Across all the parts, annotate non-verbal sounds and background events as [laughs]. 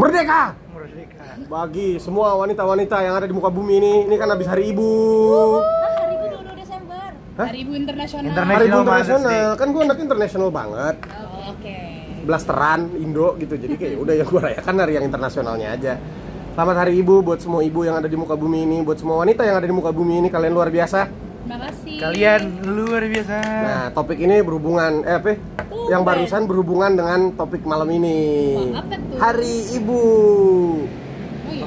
Merdeka Merdeka. bagi semua wanita-wanita yang ada di muka bumi ini. Ini kan habis hari ibu. Ah, hari itu 22 Desember. Hah? Hari Ibu Internasional. Hari ibu internasional. Kan gue anak internasional banget. Oh, Oke. Blasteran Indo gitu. Jadi kayak udah yang gue rayakan hari yang internasionalnya aja. Selamat hari ibu buat semua ibu yang ada di muka bumi ini, buat semua wanita yang ada di muka bumi ini kalian luar biasa. Terima kasih. Kalian luar biasa. Nah, topik ini berhubungan eh apa? Yang barusan berhubungan dengan topik malam ini. Wah, apa tuh? Hari Ibu. Oh iya.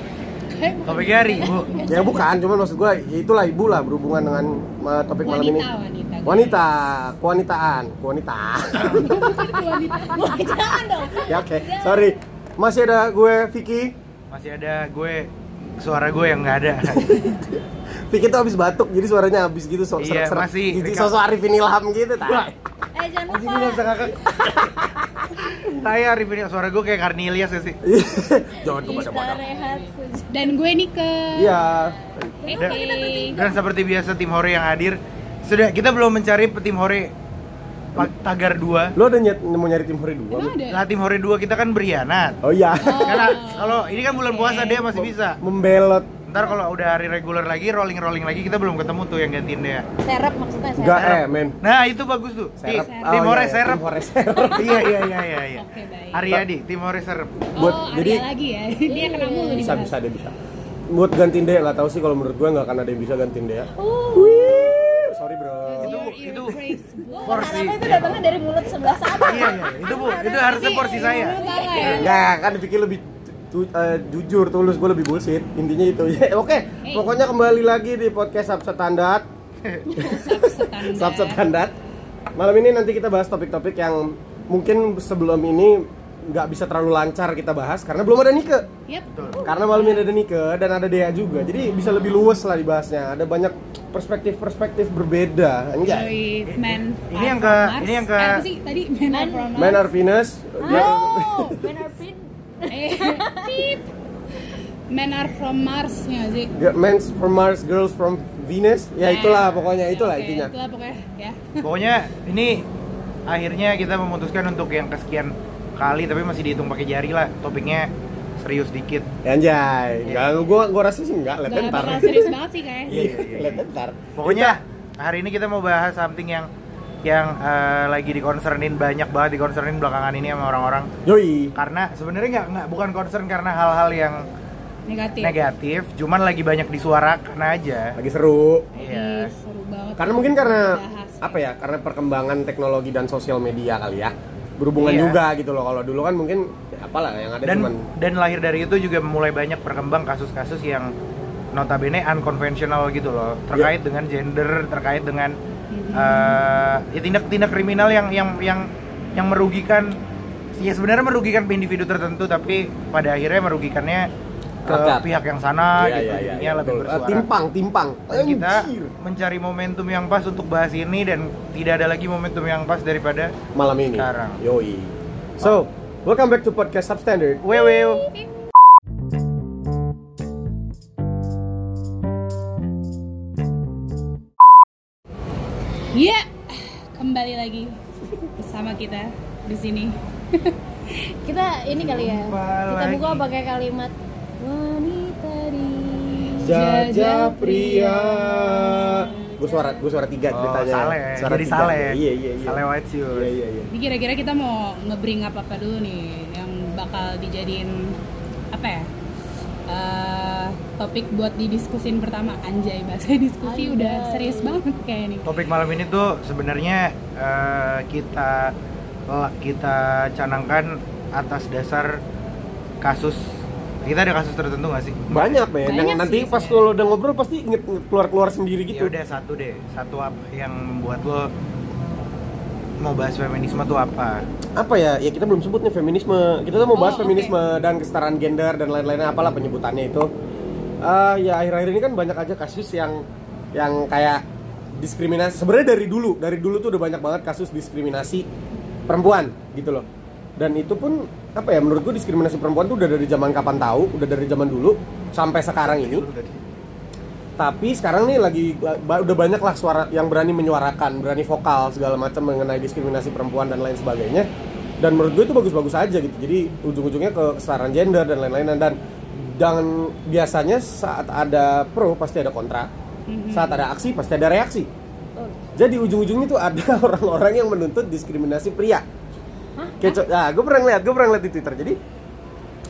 Topiknya hari ibu. [laughs] Ya bukan, cuman maksud gua ya itulah ibu lah berhubungan dengan uh, topik malam ini. wanita, wanita. Wanita, kewanitaan, [laughs] wanita. wanita. Jangan dong. ya oke, sorry. Masih ada gue Vicky. Masih ada gue suara gue yang nggak ada. [laughs] Vicky tuh habis batuk, jadi suaranya habis gitu so Iya, serak-serak. masih Jadi sosok Arifin Ilham gitu. tai. Eh jangan Anjing gue nggak bisa lupa. ngakak. [laughs] Saya Arif ini suara gue kayak Karnilias ya sih. Jangan Kita kepada-pada. rehat. Dan gue Nike. Iya. Hehe. Dan seperti biasa tim Hore yang hadir sudah kita belum mencari tim Hore pa- tagar 2 Lo udah nyet, mau nyari tim Hore dua? Emang ada? Nah tim Hore 2 kita kan berkhianat Oh iya. Karena kalau ini kan bulan puasa dia masih bisa Membelot. Ntar kalau udah hari reguler lagi, rolling-rolling lagi kita belum ketemu tuh yang gantiin dia Serap maksudnya serap. Enggak eh, men. Nah itu bagus tuh Serep. Tim Oh, Hore iya, iya, serep Tim Hore serep. [laughs] Iya iya iya iya iya Oke, baik. Ariadi, tim Hore serep Buat- oh, jadi- Arya lagi ya. Dia kena mulu bisa dibahas. bisa dia bisa buat gantiin dia nggak tahu sih kalau menurut gue nggak akan ada yang bisa gantiin dia Uh, sorry bro Itu itu porsi itu datangnya dari mulut sebelah sana. Iya iya itu bu, itu harusnya porsi saya Salah ya. nggak kan pikir lebih tu- eh, jujur tulus gue lebih bullshit. Intinya itu. Ya [laughs] oke pokoknya kembali lagi di podcast sub standar sub standar [laughs] malam ini nanti kita bahas topik-topik yang mungkin sebelum ini nggak bisa terlalu lancar kita bahas karena belum ada Nike. Yap. karena malam ini ada Nike dan ada Dea juga. Jadi bisa lebih luas lah dibahasnya. Ada banyak perspektif-perspektif berbeda Man Ini are yang ke- Mars. ini yang ke- Eh, tadi Man. Men are Venus. Dia- Oh, pip. Men are from Mars ya sih? Men's from Mars, girls from Venus. Ya itulah pokoknya itulah Oke, intinya. Itulah pokoknya ya. Pokoknya ini akhirnya kita memutuskan untuk yang kesekian kali tapi masih dihitung pakai jari lah topiknya serius dikit Ya, Anjay, enggak gua gua rasa sih enggak, lihat Gak ntar. serius banget sih kayak. [laughs] Iya, lihat ntar. Pokoknya hari ini kita mau bahas something yang yang eh, lagi dikonsernin banyak banget dikonsernin belakangan ini sama orang-orang Yoi. karena sebenarnya nggak nggak bukan concern karena hal-hal yang Negatif. negatif cuman lagi banyak disuarakan aja Lagi seru. iya Ih, seru banget. Karena mungkin karena Bahas. apa ya? Karena perkembangan teknologi dan sosial media kali ya. Berhubungan Iya. juga gitu loh. Kalau dulu kan mungkin ya apalah yang ada dan cuman dan lahir dari itu juga mulai banyak berkembang kasus-kasus yang notabene unconventional gitu loh terkait Iya. dengan gender terkait dengan eh, ya tindak-tindak kriminal yang yang yang yang merugikan ya sebenarnya merugikan individu tertentu tapi pada akhirnya merugikannya ke Rakyat. pihak yang sana Iya, gitu iya, jadinya iya, lebih betul. Bersuara timpang, timpang. dan kita mencari momentum yang pas untuk bahas ini dan tidak ada lagi momentum yang pas daripada malam ini. Sekarang. Yoi. So, welcome back to podcast Substandard. Wewew Iya, kembali lagi bersama kita di sini. [laughs] Kita ini kali ya. Kita buka pakai kalimat wanita di Jajah pria. Gue suara gue suara tiga Oh, ceritanya. Saleh, Suara jadi tiga. Saleh. Iya iya iya. White Shoes. Iya iya iya. Jadi kira-kira kita mau ngebring apa apa dulu nih yang bakal dijadiin apa ya? Eh, topik buat didiskusin pertama anjay bahasa [laughs] diskusi Anjay. udah serius banget kayak nih. Topik malam ini tuh sebenarnya eh, kita kita canangkan atas dasar kasus kita ada kasus tertentu nggak sih? Banyak men. Banyak nanti sih pas sebenarnya. lo udah ngobrol pasti inget keluar keluar sendiri Ya gitu. udah satu deh, satu apa yang membuat lo mau bahas feminisme tuh apa? Apa ya? Ya kita belum sebut nih feminisme. Kita tuh mau bahas Oh, feminisme dan kesetaraan gender dan lain-lainnya apalah penyebutannya itu. Ah ya akhir-akhir ini kan banyak aja kasus yang yang kayak diskriminasi. Sebenarnya dari dulu, dari dulu tuh udah banyak banget kasus diskriminasi perempuan gitu loh. Dan itu pun apa ya menurut gue diskriminasi perempuan tuh udah dari zaman kapan tahu, udah dari zaman dulu sampai sekarang ini. Tapi sekarang nih lagi udah banyak lah suara yang berani menyuarakan, berani vokal segala macam mengenai diskriminasi perempuan dan lain sebagainya. dan menurut gue itu bagus-bagus aja gitu. Jadi ujung-ujungnya ke kesetaraan gender dan lain-lain. Dan dan biasanya saat ada pro pasti ada kontra. Saat ada aksi pasti ada reaksi. Jadi ujung-ujungnya tuh ada [laughs] orang-orang yang menuntut diskriminasi pria. Kayak co- nah, gue pernah ngeliat gue pernah ngeliat di twitter. Jadi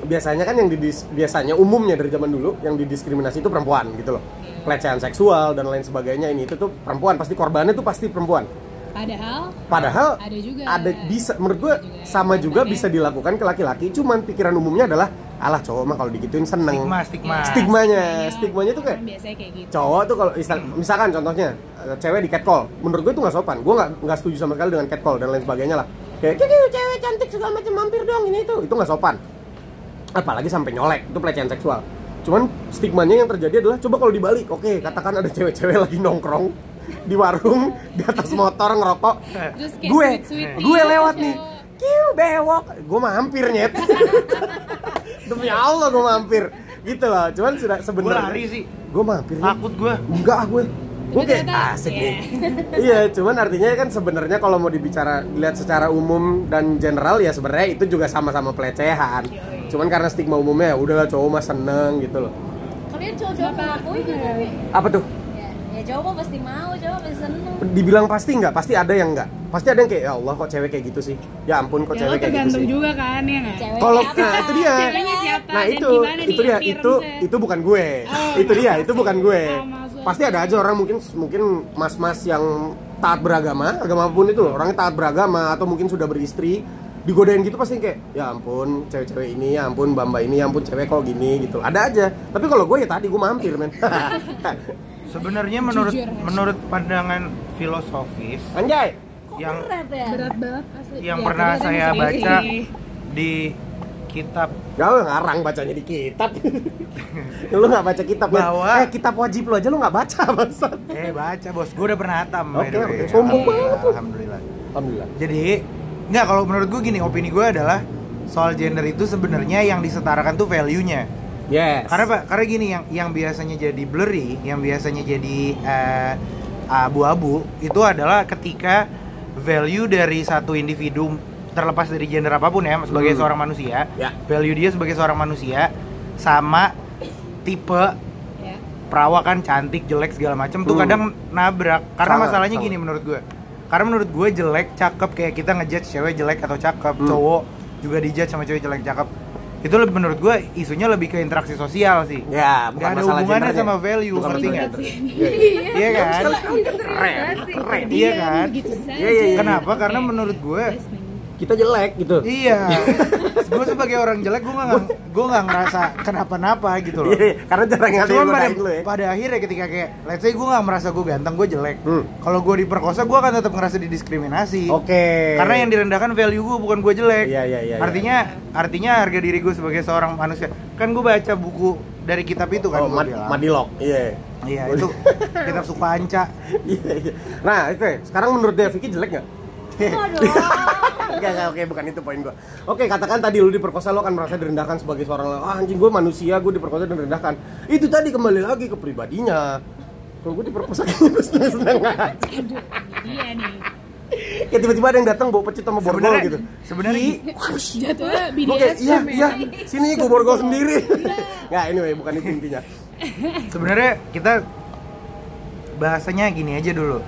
biasanya kan yang didis biasanya umumnya dari zaman dulu yang didiskriminasi itu perempuan gitu loh pelecehan seksual dan lain sebagainya ini itu tuh perempuan pasti korbannya tuh pasti perempuan Padahal Padahal Ada juga. ada bisa menurut gue sama juga korbannya. bisa dilakukan ke laki-laki, cuman pikiran umumnya adalah alah cowok mah kalau digituin seneng. Stigma, stigma. Stigmanya, stigmanya tuh kayak biasanya kayak gitu. cowok tuh kalau misalkan contohnya eh, cewek di catcall, menurut gue itu nggak sopan. Gue nggak nggak setuju sama sekali dengan catcall dan lain sebagainya lah. Kayak "Kiki, cewek cantik segala macam mampir dong ini itu, itu nggak sopan. Apalagi sampai nyolek, itu pelecehan seksual. Cuman stigmanya yang terjadi adalah coba kalau dibalik, oke katakan ada cewek-cewek lagi nongkrong di warung di atas motor ngerokok Terus kayak gue gue gitu, lewat nih kiu bewok gue mampir nyet [laughs] demi allah gue mampir gitu loh cuman sudah Gue sebenarnya lari sih. gue mampir. Takut gue. enggak ah gue gue kayak ternyata- asik iya. nih iya cuman artinya kan sebenarnya kalau mau dibicara lihat secara umum dan general ya sebenarnya itu juga sama-sama pelecehan Yoi. cuman karena stigma umumnya ya udahlah cowok mah seneng gitu loh Kalian cowok-cowok nggak tapi? apa tuh Ya, ya cowok pasti mau, cowok pasti seneng. dibilang pasti nggak pasti ada yang nggak pasti ada yang kayak ya Allah kok cewek kayak gitu sih ya ampun kok Ya cewek kayak gitu tergantung sih juga kan ya nggak? Cewek Kalau nah itu dia. Ceweknya siapa Nah itu itu dia itu itu bukan gue. Oh, itu dia [laughs] itu bukan gue. Pasti ada aja orang mungkin mungkin mas-mas yang taat beragama, agama apa pun itu, orangnya taat beragama atau mungkin sudah beristri digodain gitu pasti kayak ya ampun cewek-cewek ini ya ampun bamba ini ya ampun cewek kok gini gitu. Ada aja. Tapi kalau gue ya tadi gue mampir men. [laughs] Sebenarnya menurut Jujur, menurut pandangan filosofis anjay! Yang berat ya? Berat banget asli. yang Ya, pernah saya baca di kitab. Gak lu ngarang bacanya di kitab. [laughs] Lu gak baca kitab Bahwa- Eh kitab wajib lu aja lu gak baca bangsat eh baca bos. Gue udah pernah hatam Oke, way. oke. Sombong banget lu. alhamdulillah. Alhamdulillah. Jadi nggak kalau menurut gue gini opini gue adalah soal gender itu sebenarnya yang disetarakan tuh value-nya. Yes. Karena pak karena gini yang yang biasanya jadi blurry yang biasanya jadi eh, abu-abu itu adalah ketika value dari satu individu terlepas dari gender apa pun ya sebagai Hmm. seorang manusia Ya. value dia sebagai seorang manusia sama tipe Ya. perawakan cantik jelek segala macam tuh Hmm. kadang nabrak karena Sangat, masalahnya sangat. gini menurut gue karena menurut gue jelek cakep kayak kita ngejudge cewek jelek atau cakep Hmm. cowok juga dijudge sama cewek jelek cakep itu lebih menurut gue isunya lebih ke interaksi sosial sih Ya, bukan ada masalah hubungannya gendernya. sama value, Bukan ngerti nggak? gender. Iya, iya. iya kan Keren, keren. iya kan saja. Iya, iya, iya. kenapa karena menurut gue. Kita jelek gitu. iya [laughs] gue sebagai orang jelek gue nggak gue nggak ngerasa kenapa-napa gitu loh Iya, karena jarang ada yang pada, lu ya. pada akhirnya ketika kayak let's say gue nggak merasa gue ganteng gue jelek Hmm. kalau gue diperkosa gue akan tetap ngerasa didiskriminasi Oke. karena yang direndahkan value gue bukan gue jelek Iya, iya, iya, artinya artinya harga diri gue sebagai seorang manusia kan gue baca buku dari kitab itu kan oh, gue mad bilang Madilog. Iya. iya itu kitab Sukanca [laughs] Iya, iya. Nah, oke. Sekarang menurut dia Vicky jelek nggak? Enggak, enggak, oke, bukan itu poin gua. Oke, katakan tadi lu diperkosa lo akan merasa direndahkan sebagai seorang ah, anjing gua manusia, gua diperkosa dan direndahkan. Itu tadi kembali lagi ke pribadinya. Kalau gua diperkosa [laughs] kayaknya gua seneng-seneng aja. Iya nih. Kayak tiba-tiba ada yang datang bawa pecit sama borgol gitu. sebenarnya Ih, Jatuhnya kayak iya, iya, ya. sini gua borgol sendiri. Nggak, anyway, bukan itu intinya. sebenarnya kita bahasanya gini aja dulu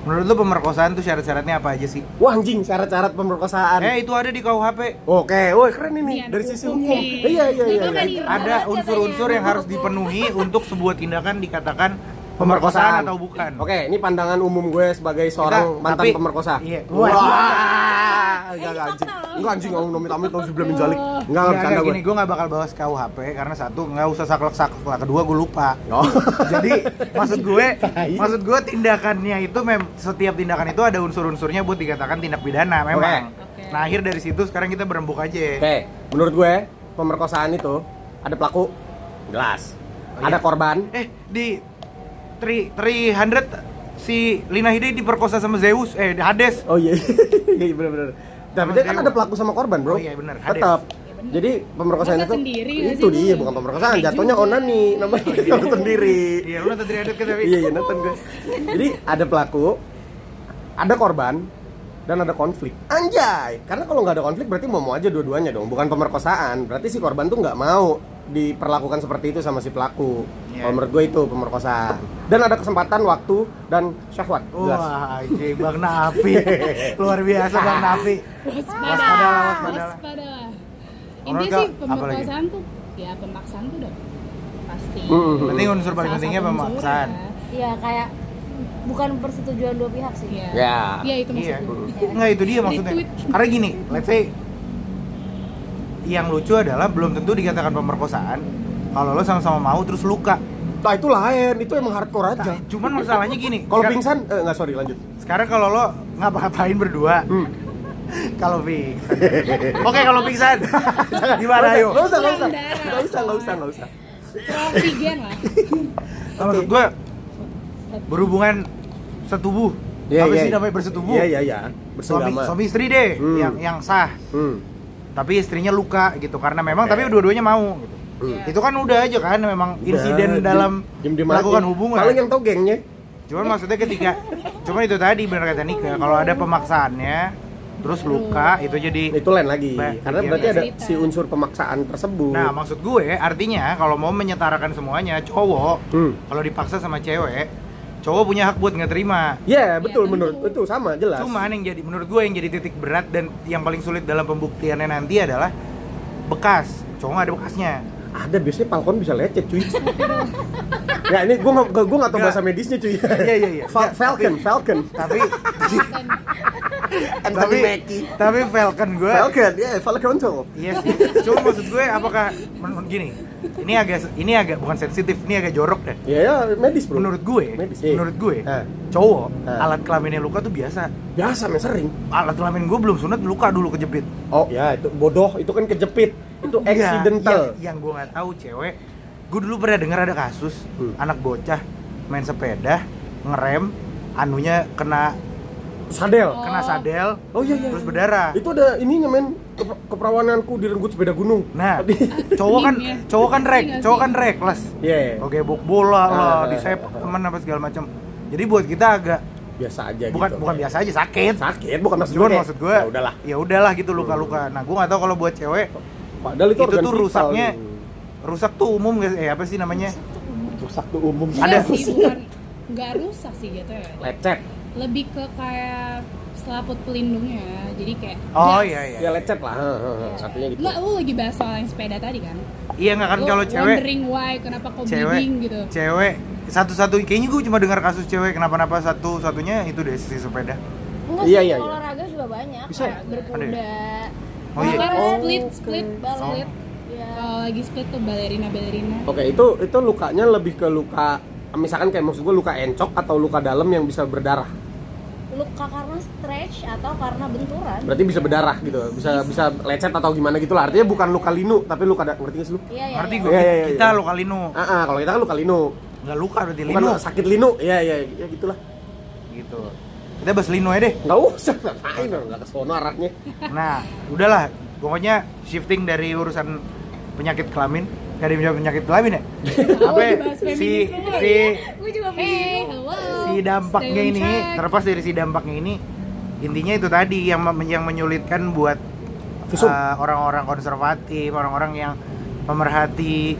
menurut lu pemerkosaan tuh syarat-syaratnya apa aja sih Wah, anjing, syarat-syarat pemerkosaan. eh itu ada di KUHP Oke, woi keren ini Ini dari sisi hukum. Iya, iya, iya. Iya. ada Banget unsur-unsur yang harus dipenuhi untuk sebuah tindakan dikatakan Pemerkosaan. pemerkosaan atau bukan. Oke, ini pandangan umum gue sebagai seorang Kita- mantan tapi- pemerkosa. iya. Wah. Enggak enggak, anjing. Enggak anjing, ngomong nomit amit langsung bilang menjalik. Enggak enggak Nggak, bercanda gue. gini, gue gak bakal bahas KUHP karena satu nggak usah saklek saklek kedua gue lupa. Oh. [laughs] Jadi maksud gue, maksud gue tindakannya itu mem setiap tindakan itu ada unsur-unsurnya buat dikatakan tindak pidana memang. Oke. Nah akhir dari situ sekarang kita berembuk aja. Oke, menurut gue pemerkosaan itu ada pelaku jelas. Oh, ada iya. korban. Eh di 3 300 si Lina Hidi diperkosa sama Zeus eh Hades. Oh iya. [laughs] Iya benar benar. Tapi dia kan ada pelaku sama korban, Bro. Oh iya, bener. Hades. Tetap. Jadi pemerkosaan Masa itu sendiri itu sih, dia Bu? bukan pemerkosaan, Aneh jatuhnya onani namanya [laughs] kalau sendiri. Iya, lu nonton 300 kan tapi. Iya, iya nonton gue. Jadi ada pelaku, ada korban, dan ada konflik. Anjay, karena kalau nggak ada konflik berarti mau mau aja dua-duanya dong, bukan pemerkosaan. Berarti si korban tuh nggak mau diperlakukan seperti itu sama si pelaku. Iya. Kalau menurut gue itu pemerkosaan. Dan ada kesempatan, waktu dan syahwat. Jelas. Wah, anjing Bang Napi. [laughs] Luar biasa Bang Napi. waspada waspadalah Orang intinya sih pemerkosaan tuh ya pemaksaan tuh udah pasti Mm-mm. Penting unsur paling pentingnya pemaksaan. unsur Iya kayak bukan persetujuan dua pihak sih. ya Ya. Iya, itu maksud Iya. gue Enggak itu dia maksudnya. Karena gini, let's say yang lucu adalah belum tentu dikatakan pemerkosaan kalau lo sama-sama mau terus luka. Nah itu lain, itu emang hardcore aja. Cuman masalahnya gini. Kalau pingsan, eh nggak sorry lanjut. Sekarang kalau lo ngapa-ngapain berdua, Hmm. kalau pingsan. Oke, kalau pingsan. Gimana usah, nggak usah, nggak usah, nggak usah, nggak usah, nggak usah. oksigen lah Nah, maksud gue berhubungan setubuh. Iya, Apa iya, sih iya. namanya bersetubuh? Iya, iya, iya. Suami, Bersenggama. suami istri deh Hmm. yang yang sah. Hmm. Tapi istrinya luka gitu karena memang Oke. tapi dua-duanya mau gitu. Hmm. Itu kan udah aja kan memang Udah, insiden dalam diem-diem melakukan aja. hubungan. Paling yang tau gengnya. Cuman maksudnya ketika cuman itu tadi benar kata Nika, kalau ada pemaksaannya terus luka itu jadi Itu lain lagi. Bah, Karena iya, berarti iya. ada Cerita. si unsur pemaksaan tersebut. Nah, maksud gue artinya kalau mau menyetarakan semuanya, cowok Hmm. kalau dipaksa sama cewek, cowok punya hak buat nggak terima. Ya, betul tentu. menurut itu sama jelas. Cuman yang jadi menurut gue yang jadi titik berat dan yang paling sulit dalam pembuktiannya nanti adalah bekas. Cowok nggak ada bekasnya. Ada biasanya Falcon bisa lecet cuy. ya ini gue nggak gue tahu Nggak. bahasa medisnya cuy. Iya, iya, iya. Fal- Falcon, Falcon. Tapi tapi tapi Falcon gue Falcon, ya Falcon tuh. Iya sih. Cuma maksud gue apakah menurut gini? Ini agak ini agak bukan sensitif, ini agak jorok deh. Ya, ya medis bro. Menurut gue, Medis, iya. menurut gue, Ah. cowok Ah. alat kelaminnya luka tuh biasa. biasa men sering. Alat kelamin gue belum sunat luka dulu kejepit. Oh ya itu bodoh, itu kan kejepit. Itu Enggak, accidental. Yang, yang gue nggak tahu cewek. Gue dulu pernah dengar ada kasus Hmm. anak bocah main sepeda ngerem anunya kena Sadel. Oh. kena sadel Oh iya iya. terus berdarah. Itu ada ininya men Kep- keperawananku direnggut sepeda gunung. Nah, Tadi- cowok kan Meme ya. cowok kan rek, nggak cowok kan reckless. Iya. Oke, bok bola lah, Ah, disepak ah, ah. teman apa segala macam. Jadi buat kita agak biasa aja bukan gitu. bukan biasa aja sakit. Sakit bukan maksud gue. maksud gue Ya udahlah. Ya udahlah gitu luka-luka. Nah, gue nggak tahu kalau buat cewek Padahal itu, itu, organ tuh rusaknya gitu. Rusak tuh umum guys. Eh apa sih namanya? rusak tuh umum. Ada. Ada sih bukan nggak rusak sih gitu ya lecet. lebih ke kayak selaput pelindungnya jadi kayak Oh gas. iya iya. Ya lecet lah. heeh, heeh, Artinya gitu. Nggak, lu lagi bahas soal yang sepeda tadi kan Iya nggak kan kalau cewek wondering why kenapa kok cewek bleeding gitu cewek satu-satu kayaknya gue cuma dengar kasus cewek kenapa-napa satu-satunya itu deh si sepeda. Enggak Iya, sih, iya, iya. olahraga juga banyak. Bisa ya? kayak berkuda. Oh iya. Oh, split split split Iya. kalau lagi split tuh balerina balerina Oke, itu itu lukanya lebih ke luka misalkan kayak maksud gue luka encok atau luka dalam yang bisa berdarah. Luka karena stretch atau karena benturan. Berarti bisa berdarah gitu. Bisa bisa lecet atau gimana gitu lah. Artinya bukan luka linu, tapi luka da- ngerti nggak sih lu? Iya, iya. Ngerti iya. gue? Iya, iya, iya, kita iya. luka linu. Ah, ah, kalau kita kan luka linu. Nggak luka berarti Bukan linu. sakit linu. Iya, iya, ya gitulah. Gitu. Kita bahas linu aja deh. Enggak usah ngapain dong, enggak ke sono arahnya. Nah, udahlah. Pokoknya shifting dari urusan penyakit kelamin dari penyakit kelamin ya. [laughs] Apa ya? si si hello si dampaknya ini terlepas dari si dampaknya ini intinya itu tadi yang yang menyulitkan buat uh, orang-orang konservatif, orang-orang yang pemerhati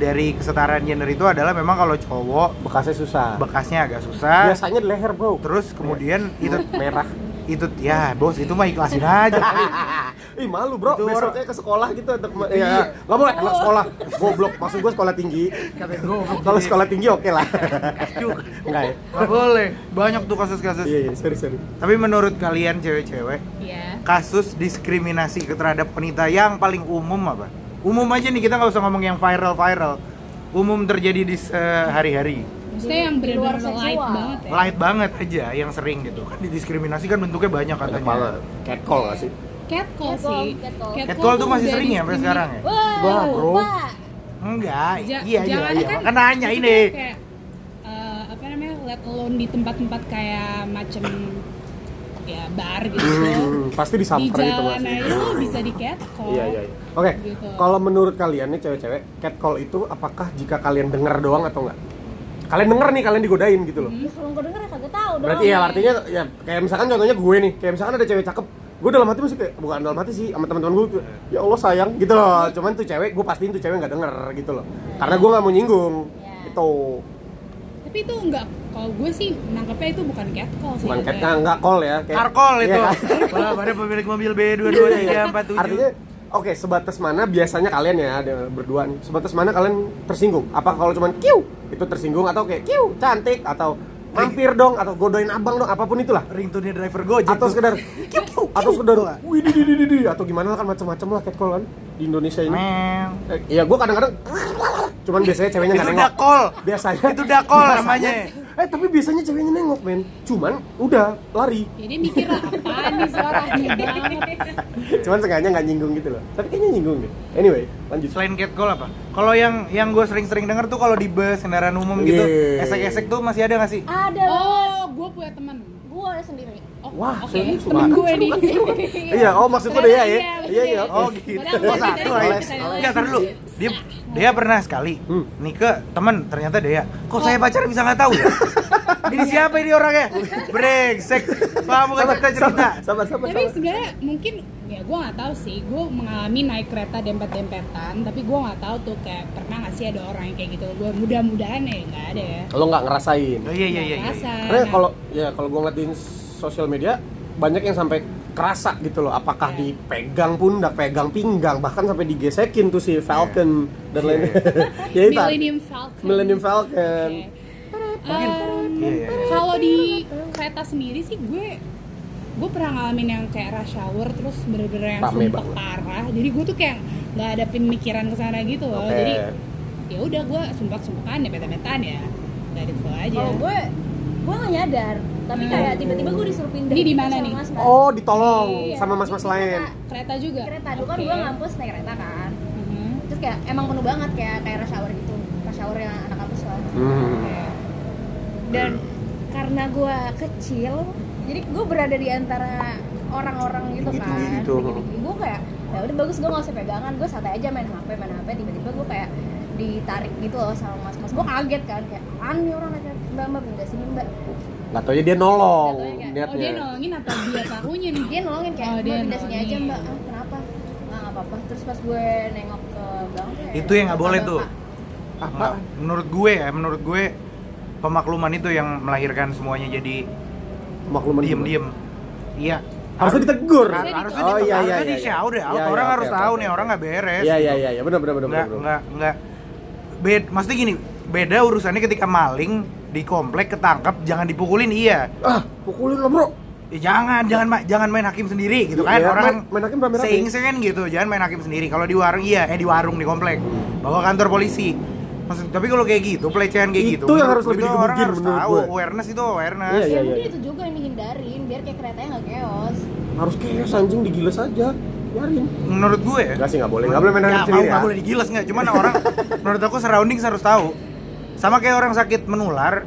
dari kesetaraan gender itu adalah memang kalau cowok Bekasnya susah. bekasnya agak susah. Biasanya di leher, Bro. Terus kemudian itu merah. Itu ya bos itu mah ikhlasin aja. [laughs] Ih malu bro, Itu besoknya ke sekolah gitu untuk Iya. ya. Nggak boleh anak sekolah. Goblok maksud gue sekolah tinggi. Kalau sekolah tinggi oke lah. Juga. enggak ya? Nggak boleh. Banyak tuh kasus-kasus. Iya iya sorry sorry. Tapi menurut kalian cewek-cewek ya kasus diskriminasi terhadap wanita yang paling umum apa? Umum aja nih kita nggak usah ngomong yang viral viral. Umum terjadi di sehari-hari. Maksudnya yang Di luar benar-benar light seksual. banget ya Light banget aja yang sering gitu kan didiskriminasi kan bentuknya banyak katanya. banget catcall gak sih catcall Catcall, sih catcall. Catcall tuh masih sering ya sampai sekarang ya? Wah, Wah, bro. Pak. Enggak, Ja- iya iya iya. kan, Kan nanya ini. kayak, eh, apa namanya let alone di tempat-tempat kayak macam ya bar gitu Hmm, pasti di disamper gitu jalan masih aja lo bisa di catcall iya iya iya. oke Gitu. kalau menurut kalian nih cewek-cewek catcall itu apakah jika kalian dengar doang atau enggak kalian denger nih kalian digodain gitu loh Ya, kalau nggak denger ya kagak tahu dong. berarti ya artinya ya kayak misalkan contohnya gue nih kayak misalkan ada cewek cakep gue dalam hati masih kayak bukan dalam hati sih sama teman-teman gue tuh, ya Allah sayang gitu loh cuman tuh cewek gue pastiin tuh cewek nggak denger gitu loh karena gue nggak mau nyinggung Ya. itu tapi itu enggak kalau gue sih nangkepnya itu bukan catcall sih bukan kayak nggak call ya kayak Karkol Iya itu. kan? Wah, pada pemilik mobil B223447. artinya oke sebatas mana biasanya kalian ya ada berdua nih sebatas mana kalian tersinggung apa kalau cuman kiu itu tersinggung atau kayak kiu cantik atau mampir dong atau godain abang dong apa pun itulah ringtone driver Gojek atau sekedar kiu kiu [laughs] atau sekedar wih di di di di atau gimana lah kan macam-macam lah catcall kan di Indonesia ini. Eh, Iya, gue kadang-kadang cuman biasanya ceweknya nggak nengok. dakol. Biasanya Itu dakol [laughs] namanya. Eh tapi biasanya ceweknya nengok men. Cuman udah lari. dia mikir lah apaan nih suaranya [laughs] banget Cuman sengaja nggak nyinggung gitu loh. Tapi kayaknya nyinggung deh. Anyway, lanjut. Selain catcall apa? Kalau yang yang gue sering-sering denger tuh kalau di bus kendaraan umum gitu, Iya. esek-esek tuh masih ada nggak sih? Ada oh gue punya teman gua sendiri. Wah, temen Mak. gue nih [laughs] Iya, oh maksudku deh ya ya. Iya, Iya iya. Oh gitu. Oh gue satu les. Enggak, tar dulu. Dia dia pernah sekali Hmm. nih ke teman ternyata Dea. Kok saya pacaran bisa nggak tahu ya? ini siapa ini orangnya? Brengsek. Kamu kan kita cerita. Sabar sabar tapi sebenarnya mungkin ya gue nggak tahu sih gue mengalami naik kereta dempet-dempetan tapi gue nggak tahu tuh kayak pernah nggak sih ada orang yang kayak gitu gue mudah-mudahan ya nggak ada ya Lo nggak ngerasain. Oh iya iya iya. Iya. kerasa. Karena kalau ya kalau gue ngeliatin sosial media banyak yang sampai kerasa gitu loh apakah Iya. dipegang pundak, pegang pinggang, bahkan sampai digesekin tuh si Falcon dan lainnya. [laughs] ya itu. Millennium Falcon Millennium Falcon. Mungkin- Iya, iya, iya. kalau di kereta sendiri sih gue gue pernah ngalamin yang kayak rush hour terus bener-bener yang Rame sumpah banget. parah jadi gue tuh kayak nggak ada pemikiran ke sana gitu loh Oke. jadi ya udah gue sumpah sumpahan ya beta-betaan ya dari itu aja Kalau gue gue nggak nyadar, tapi Hmm. kayak tiba-tiba gue disuruh pindah. Ini di gitu mana nih? mas-mas. Oh, ditolong Iya. sama mas-mas lain. Kereta, kereta juga kereta dulu kan Oke. gue ngampus naik kereta kan. Mhm. Terus kayak emang penuh banget kayak kayak rush hour gitu. Rush hour yang anak kampus kan. Hmm. Oke. Dan karena gue kecil, jadi gue berada di antara orang-orang gitu Tinggi-tinggi kan. gitu. Gue kayak ya udah bagus gue nggak usah pegangan, gue santai aja main HP main HP tiba-tiba gue kayak ditarik gitu loh sama mas-mas gue kaget kan kayak aneh orang naik kereta, mbak mbak pindah sini mbak Gak tau ya dia nolong taunya kayak, oh dia nolongin atau dia pelakunya nih dia nolongin kayak Oh, mbak dia pindah sini aja mbak ah, kenapa nggak nggak apa-apa terus pas gue nengok ke belakang kayak Itu yang nggak boleh tuh. Apa? Nggak, menurut gue ya, menurut gue pemakluman itu yang melahirkan semuanya jadi Makluman diem-diem. Iya. Harusnya ditegur. Har- Harusnya harusnya Oh, iya, harusnya iya, di iya. shout out. Iya, orang iya, harus tahu nih orang nggak beres. Iya gitu. iya iya iya benar benar benar nggak benar. nggak nggak bed maksudnya gini beda urusannya ketika maling di komplek ketangkap jangan dipukulin iya Ah, pukulin lo, Bro. ya jangan jangan ma- jangan main hakim sendiri gitu kan Iya, orang main- main hakim saying kan gitu jangan main hakim sendiri kalau di warung iya eh di warung di komplek bawa kantor polisi Maksud, tapi kalau kayak gitu pelecehan kayak gitu Itu yang harus lebih orang harus menurut tahu gue. awareness itu awareness Iya, ya iya, mungkin iya. itu juga yang dihindarin biar kayak keretanya nggak chaos Harus chaos anjing digiles aja. Biarin. menurut gue ya Enggak sih enggak boleh. Enggak boleh main hakim Nggak, sendiri ya. nggak boleh digilas nggak cuman orang [laughs] menurut aku surroundings harus tahu sama kayak orang sakit menular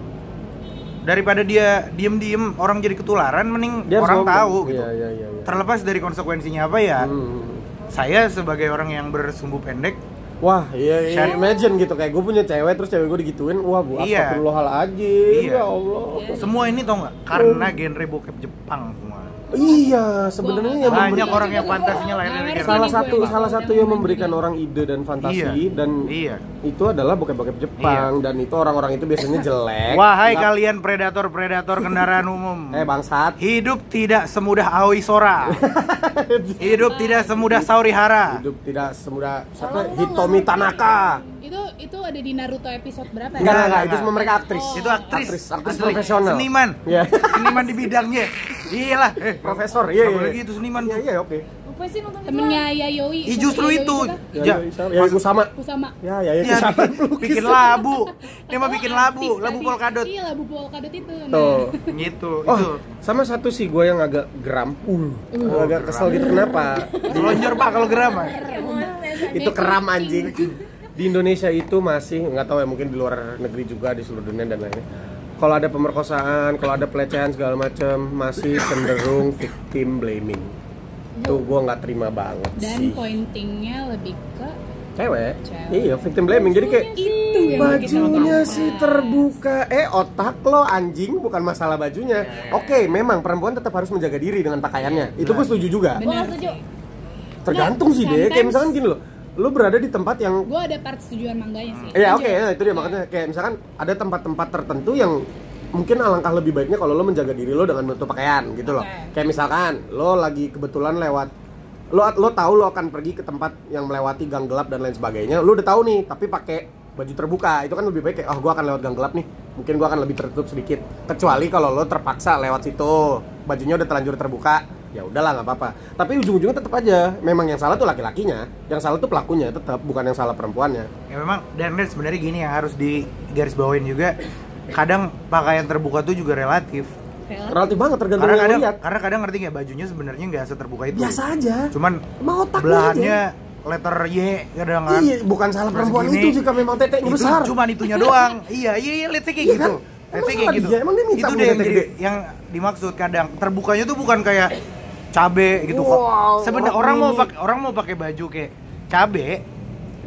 daripada dia diem-diem orang jadi ketularan mending Dia orang tahu gitu Iya iya iya. iya. terlepas dari konsekuensinya apa ya Hmm. saya sebagai orang yang bersumbu pendek Wah, iya, iya. Share- imagine gitu kayak gue punya cewek terus cewek gue digituin, wah bu, Iya. astagfirullahaladzim, Iya. ya Allah. semua ini tau nggak karena genre bokep Jepang semua Iya, sebenarnya yang banyak orang yang fantasinya lahir dari salah satu gue, salah satu yang memberikan orang ide dan fantasi Iya. dan iya itu adalah bokep-bokep Jepang dan itu orang-orang itu biasanya [laughs] jelek. wahai Nggak- kalian predator-predator kendaraan umum [laughs] Eh bangsat. hidup tidak semudah Aoi Sora [laughs] hidup tidak semudah Saurihara Hidup tidak semudah satu Hitomi Tanaka. itu itu ada di Naruto episode berapa ya? Enggak, enggak, enggak, itu enggak. semua mereka aktris. Oh. itu aktris Aktris, aktris Asli. profesional. seniman Iya. seniman di bidangnya gila eh Profesor, iya, iya. apalagi itu seniman Iya, iya, oke. lupa sih nonton itu temennya Yayoi Ih, justru itu. Ya, Ya, ya, ya, ya, sama. Kusama Ya, ya, ya, Iya, sama. bikin, labu dia mah Oh, bikin labu labu polkadot iya labu polkadot itu. Tuh. gitu Oh, itu sama satu sih gue yang agak geram. Uh, agak kesel gitu kenapa? selonjor pak kalau geram ah. itu keram anjing. Di Indonesia itu masih nggak tahu ya mungkin di luar negeri juga di seluruh dunia dan lainnya. Kalau ada pemerkosaan, kalau ada pelecehan segala macam masih cenderung victim blaming. Tuh gue nggak terima banget dan sih. pointingnya lebih ke Cewek. Cewek. Iya, victim blaming. Jadi kayak itu bajunya pantas. sih terbuka eh otak lo anjing bukan masalah bajunya oke memang perempuan tetap harus menjaga diri dengan pakaiannya itu gue setuju juga gue setuju tergantung Nah, sih deh kayak misalkan gini loh lo berada di tempat yang gue ada part setujuan mangganya sih Iya oke, nah, itu dia makanya kayak misalkan ada tempat-tempat tertentu yang mungkin alangkah lebih baiknya kalau lo menjaga diri lo dengan bentuk pakaian gitu loh. Oke. Kayak misalkan lo lagi kebetulan lewat lo lo tahu lo akan pergi ke tempat yang melewati gang gelap dan lain sebagainya. Lo udah tahu nih, tapi pakai baju terbuka itu kan lebih baik kayak oh gua akan lewat gang gelap nih mungkin gua akan lebih tertutup sedikit kecuali kalau lo terpaksa lewat situ bajunya udah terlanjur terbuka ya udahlah nggak apa-apa. Tapi ujung-ujungnya tetap aja memang yang salah tuh laki-lakinya. Yang salah tuh pelakunya tetap bukan yang salah perempuannya. Ya memang dan dan sebenarnya gini yang harus digarisbawain juga kadang pakaian terbuka tuh juga relatif. Relatif. relatif banget tergantung karena yang kadang lihat. karena kadang ngerti nggak bajunya sebenarnya nggak seterbuka itu. Biasa aja. Cuman emang otaknya belahannya letter Y kadang kan. Iya bukan salah perempuan gini, itu jika memang teteknya itu besar. cuman itunya doang. Iya iya iya let's say kayak Iya gitu. kan? let's Emang kayak gitu. dia? Emang dia minta itu deh yang jadi yang dimaksud kadang. Terbukanya tuh bukan kayak cabe gitu kok. Wow, sebenarnya orang orang mau pakai orang mau pakai baju kayak cabe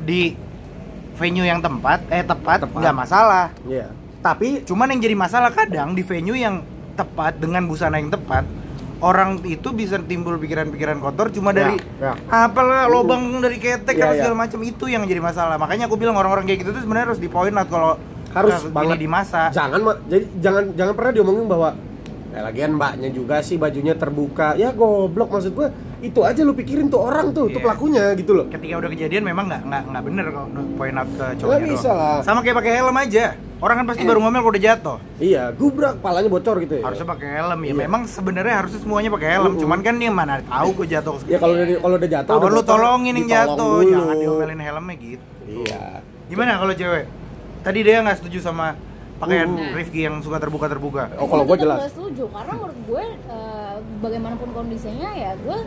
di venue yang tempat eh tepat nggak masalah. Iya. Tapi Cuman yang jadi masalah kadang di venue yang tepat dengan busana yang tepat orang itu bisa timbul pikiran-pikiran kotor cuma Ya, dari ya. apalah lobang dari ketek Ya, apa ya. segala macam itu yang jadi masalah. Makanya aku bilang orang-orang kayak gitu tuh sebenarnya harus di point out kalau harus banget. gini di masa. Jangan jadi jangan jangan pernah diomongin bahwa ya lagian mbaknya juga sih bajunya terbuka ya goblok maksud gua itu aja lu pikirin tuh orang tuh tuh Iya. pelakunya gitu loh ketika udah kejadian memang nggak nggak nggak bener kalau point out ke Nggak cowoknya bisa lah. sama kayak pakai helm aja orang kan pasti baru ngomel kalau udah jatuh iya gubrak palanya bocor gitu ya harusnya pakai helm ya Iya. memang sebenarnya harusnya semuanya pakai helm Mm-mm. cuman kan dia mana tahu gue jatuh ya kalau udah kalau udah jatuh udah lu tolongin yang jatuh, dulu. jangan diomelin helmnya gitu. iya Gimana kalau cewek? Tadi dia nggak setuju sama pakaian Hmm. Rifki yang suka terbuka-terbuka. oh kalau gua Tetep jelas nggak setuju karena menurut gue eh, bagaimanapun kondisinya ya gue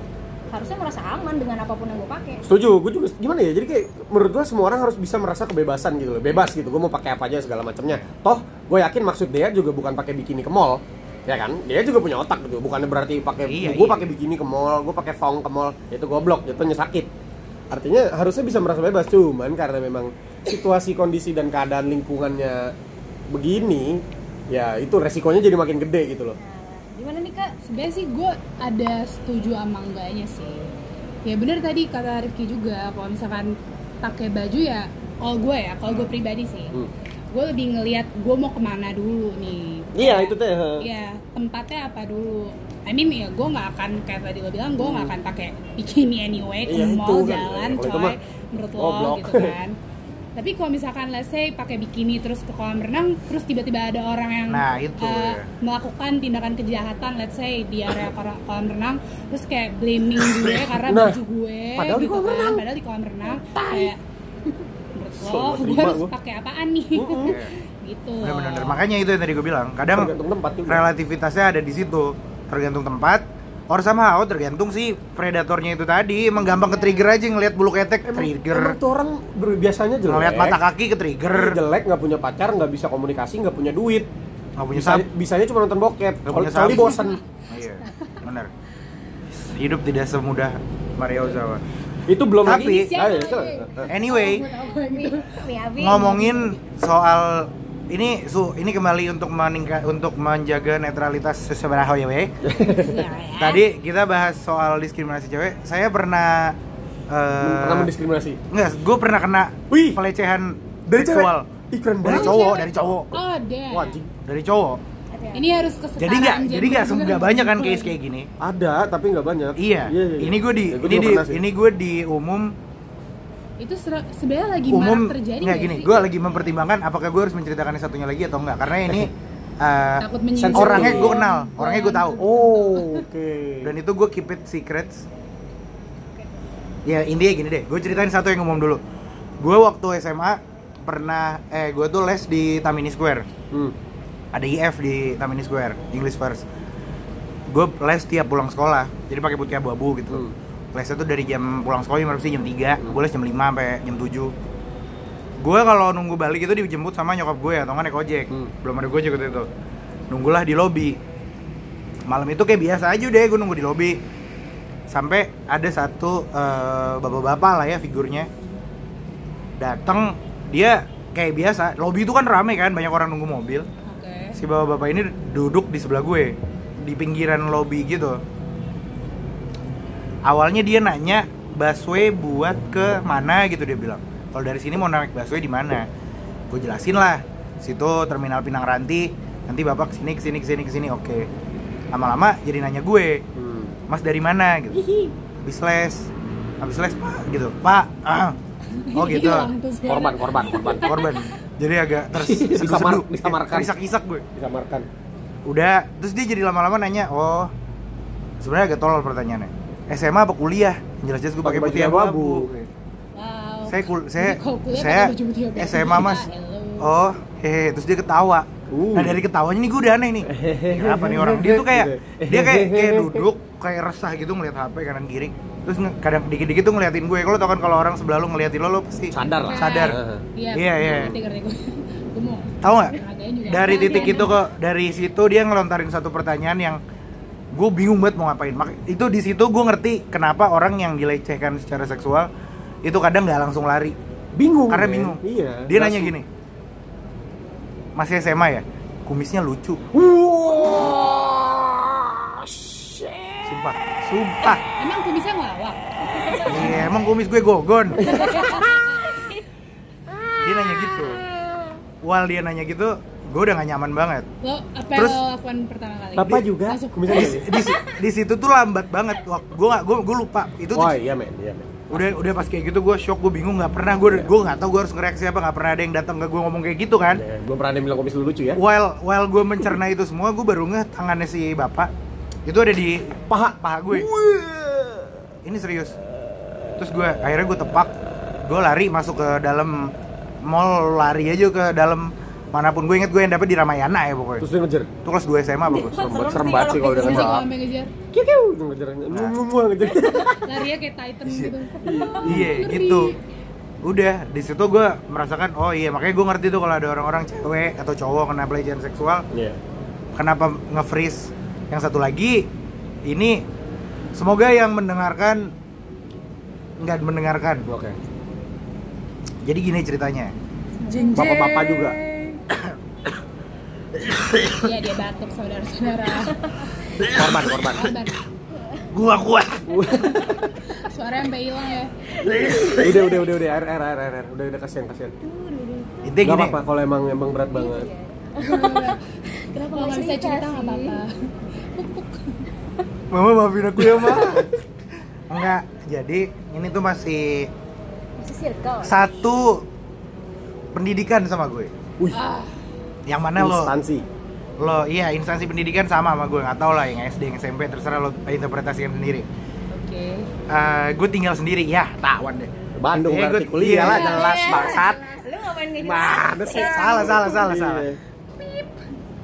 harusnya merasa aman dengan apa pun yang gue pakai Setuju, gue juga gimana ya? Jadi kayak menurut gue semua orang harus bisa merasa kebebasan gitu loh, bebas gitu. Gue mau pakai apa aja segala macamnya. Toh, gue yakin maksud dia juga bukan pakai bikini ke mall, ya kan? Dia juga punya otak gitu. Bukannya berarti pakai Iya, gue iya. pakai bikini ke mall, gue pakai thong ke mall, itu goblok, jatuhnya sakit. Artinya harusnya bisa merasa bebas, cuman karena memang situasi kondisi dan keadaan lingkungannya begini, ya itu resikonya jadi makin gede gitu loh. nah, gimana nih kak sebenarnya sih gue ada setuju sama enggaknya sih ya bener tadi kata Rifki juga kalau misalkan pakai baju ya kalau gue ya kalau gue pribadi sih Hmm. gue lebih ngelihat gue mau ke mana dulu nih Iya, itu teh. Iya, tempatnya apa dulu I mean ya gue nggak akan kayak tadi lo bilang gue nggak akan pakai bikini anyway ke Iya, mall kan. jalan itu coy menurut lo gitu kan [laughs] tapi kalau misalkan let's say pakai bikini terus ke kolam renang terus tiba-tiba ada orang yang Nah, itu, uh, ya. melakukan tindakan kejahatan let's say di area kolam renang terus kayak blaming gue karena Nah, baju gue padahal di gitu kolam kan. renang. padahal di kolam renang kayak menurut lo Sobat gue harus pakai apaan nih Mm-mm. [laughs] gitu Bener-bener. Makanya itu yang tadi gue bilang. Kadang relativitasnya ada di situ. Tergantung tempat. Or somehow tergantung si predatornya itu tadi. Emang gampang ke trigger aja ngelihat bulu ketek Emang, trigger. emang tuh orang biasanya jelek. ngelihat mata kaki ke trigger jelek nggak punya pacar nggak bisa komunikasi nggak punya duit. Nggak punya bisa bisanya cuma nonton bokep. Kecuali bosen. [laughs] Iya benar. Hidup tidak semudah Mario Ozawa. Itu belum Tapi- lagi Siapa? Ah, iya, anyway ngomongin soal ini su ini kembali untuk meningkat untuk menjaga netralitas seseberapa ya weh. Ya, [laughs] ya. Tadi kita bahas soal diskriminasi cewek. Saya pernah eh, pernah mendiskriminasi enggak, gue pernah kena Wih. pelecehan Dari cewek? seksual Ih, keren dari cowok, dari cowok, oh damn Wah, anjing. dari cowok. ini harus kesetaraan Jadi nggak, jadi nggak nih. banyak kan case kayak gini. ada tapi nggak banyak Iya, iya, iya. ini gue di, Ya, gua ini di, ini gue di umum, itu sebenarnya lagi umum marak terjadi nggak gini. Gue lagi mempertimbangkan apakah gue harus menceritakan yang satunya lagi atau enggak, karena ini eh, takut orangnya gue kenal, orangnya gue tahu. oh oke Dan itu gue keep it secrets. Ya intinya gini deh, gue ceritain satu yang umum dulu. Gue waktu SMA pernah, eh gue tuh les di Tamini Square. hmm. Ada IF di Tamini Square, English First. Gue les tiap pulang sekolah, jadi pakai putih abu-abu gitu. Hmm. Lesnya tuh dari jam pulang sekolah jam berapa sih? Jam 3, gue les jam 5 sampai jam 7 Gue kalau nunggu balik itu dijemput sama nyokap gue atau nggak naik ojek. Hmm. Belum ada gojek waktu itu. Nunggulah di lobi Malam itu kayak biasa aja deh gue nunggu di lobi Sampai ada satu eh, bapak-bapak lah ya figurnya. Datang dia kayak biasa. Lobby itu kan rame kan banyak orang nunggu mobil. Oke. si bapak-bapak ini duduk di sebelah gue di pinggiran lobby gitu awalnya dia nanya busway buat ke mana gitu dia bilang. Kalau dari sini mau naik busway di mana? Gue jelasin lah. Situ terminal Pinang Ranti. Nanti bapak ke sini ke sini ke sini ke sini. Oke. Lama-lama jadi nanya gue Hmm. mas dari mana? Gitu. Habis les. Habis les pak. Gitu. Pak. Ah. oh gitu. Korban, korban, korban. korban. Jadi agak [laughs] ters Disamar- disamarkan. isak-isak gue. Disamarkan. udah. Terus dia jadi lama-lama nanya oh. Sebenarnya agak tolol pertanyaannya SMA apa kuliah? Yang jelas-jelas gue pakai putih baju abu-abu Wow. saya kul saya saya. SMA mas. Oh hehe terus dia ketawa. Uh. nah dari ketawanya nih gue udah aneh nih. Kenapa nih orang? Dia tuh kayak dia kayak kayak duduk kayak resah gitu ngeliat HP kanan kiri. Terus kadang dikit-dikit tuh ngeliatin gue. Kalau tau kan kalau orang sebelah lu ngeliatin lo lo pasti Sadar lah. sadar. Iya, Iya, iya. tahu nggak? Dari Iya, titik iya, itu kok dari situ dia ngelontarin satu pertanyaan yang gue bingung banget mau ngapain Mak- itu di situ gue ngerti kenapa orang yang dilecehkan secara seksual itu kadang nggak langsung lari Bingung. karena men. bingung Iya. dia nanya Langsung. gini masih SMA ya kumisnya lucu Wah. shit. sumpah sumpah Emang kumisnya ngelawak? iya emang kumis gue gogon [laughs] dia nanya gitu Wal dia nanya gitu gue udah gak nyaman banget. Lo apa Terus- yang lo lakukan pertama kali? Bapak juga? Masuk. kumisnya di, di, di situ tuh lambat banget. Wah, gue gak gue gue lupa. Itu tuh Wah, iya men, iya men. udah udah pas kayak gitu gue shock gue bingung nggak pernah. Gue gue nggak tahu gue harus ngereaksi apa nggak pernah ada yang datang ke gue ngomong kayak gitu kan. Ya, belum pernah ada yang bilang kumis lu lucu ya. while while gue mencerna itu semua gue baru ngeh tangannya si bapak. Itu ada di paha. paha gue ini serius. Terus gue akhirnya gue tepak. Gue lari masuk ke dalam mall lari aja ke dalam mana pun gue inget gue yang dapet di Ramayana ya pokoknya Terus dia ngejar. itu kelas 2 SMA Serem banget, Serem banget sih kalau udah Bisa ngejar. sampai ngejar. Kiu kiu ngejar. Mu mu mu ngejar. [laughs] Larinya kayak Titan gitu. iya gitu udah di situ gue merasakan oh iya makanya gue ngerti tuh kalau ada orang-orang cewek atau cowok kena pelecehan seksual Iya. kenapa nge-freeze yang satu lagi ini semoga yang mendengarkan nggak mendengarkan Oke. jadi gini ceritanya. Bapak-bapak juga. Iya dia batuk saudara-saudara. Korban, korban. Korban. gua kuat Suara sampai hilang ya. Udah, udah, udah, udah. Air, air, air, air. Udah, udah kasihan, kasihan. intinya Gak gini apa-apa kalau emang emang berat banget. [laughs] Kenapa Kalau nggak bisa cerita nggak apa-apa. mama maafin aku ya ma [laughs] enggak jadi ini tuh masih Masih circle. satu pendidikan sama gue Wih, Ah, yang mana lo instansi. lo iya instansi pendidikan sama sama gue nggak tau lah yang SD yang SMP terserah lo interpretasikan sendiri Oke. Eh, gue tinggal sendiri ya tawan deh Bandung Eh, berarti gue- kuliah lah iya. jelas bangsat. Lu ngapain gak Mana sih? salah salah salah Iya. salah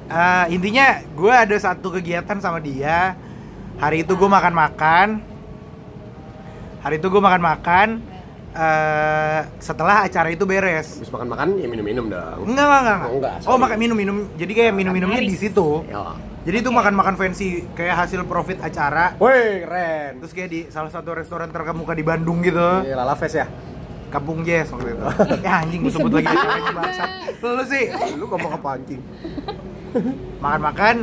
Eh, intinya gue ada satu kegiatan sama dia hari itu gue makan makan hari itu gue makan makan eh setelah acara itu beres. Habis makan-makan ya minum-minum dong. enggak enggak enggak, Oh, enggak, oh makan minum minum jadi kayak minum minumnya di situ. Ya. jadi itu makan makan fancy kayak hasil profit acara. Woi, keren. terus kayak di salah satu restoran terkemuka di Bandung gitu. Ini Lala Fest ya? Kampung Jazz waktu itu. [laughs] Ya anjing gue sebut lagi bangsat. Lu sih. Lu ngomong apa anjing? [laughs] makan-makan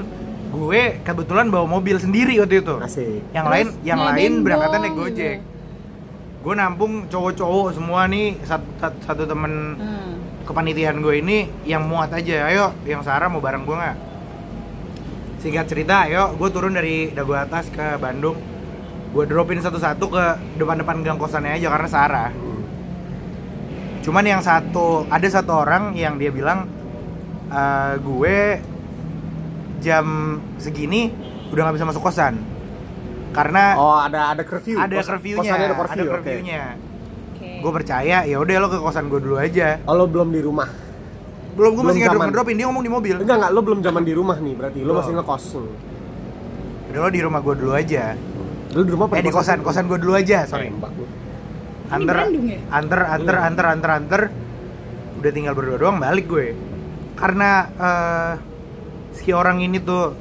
gue kebetulan bawa mobil sendiri waktu itu. Asik. yang Terus lain yang lain berangkatan dong, naik gojek. gitu. Gue nampung cowok-cowok semua nih satu, satu, satu temen Hmm. kepanitiaan gue ini yang muat aja. Ayo yang Sarah mau bareng gue nggak? Singkat cerita ayo gue turun dari dagu atas ke Bandung. Gue dropin satu-satu ke depan-depan gang kosannya aja karena Sarah. Cuman yang satu ada satu orang yang dia bilang "Eh, gue jam segini udah nggak bisa masuk kosan karena Oh, ada ada curfew. ada Kos- curfew-nya ada ada curfew. oke. curfew-nya Oke. gue percaya ya udah lo ke kosan gue dulu aja Oh, lo belum di rumah. belum gue masih ngedrop zaman. ngedropin dia ngomong di mobil Enggak, enggak, lo belum zaman di rumah nih, berarti lo masih ngekos. udah lo di rumah gue dulu aja Lo di rumah apa eh di kosan kosan gue dulu aja sorry anter Bandung ya? anter anter Iya. anter anter anter udah tinggal berdua doang balik gue karena eh, si orang ini tuh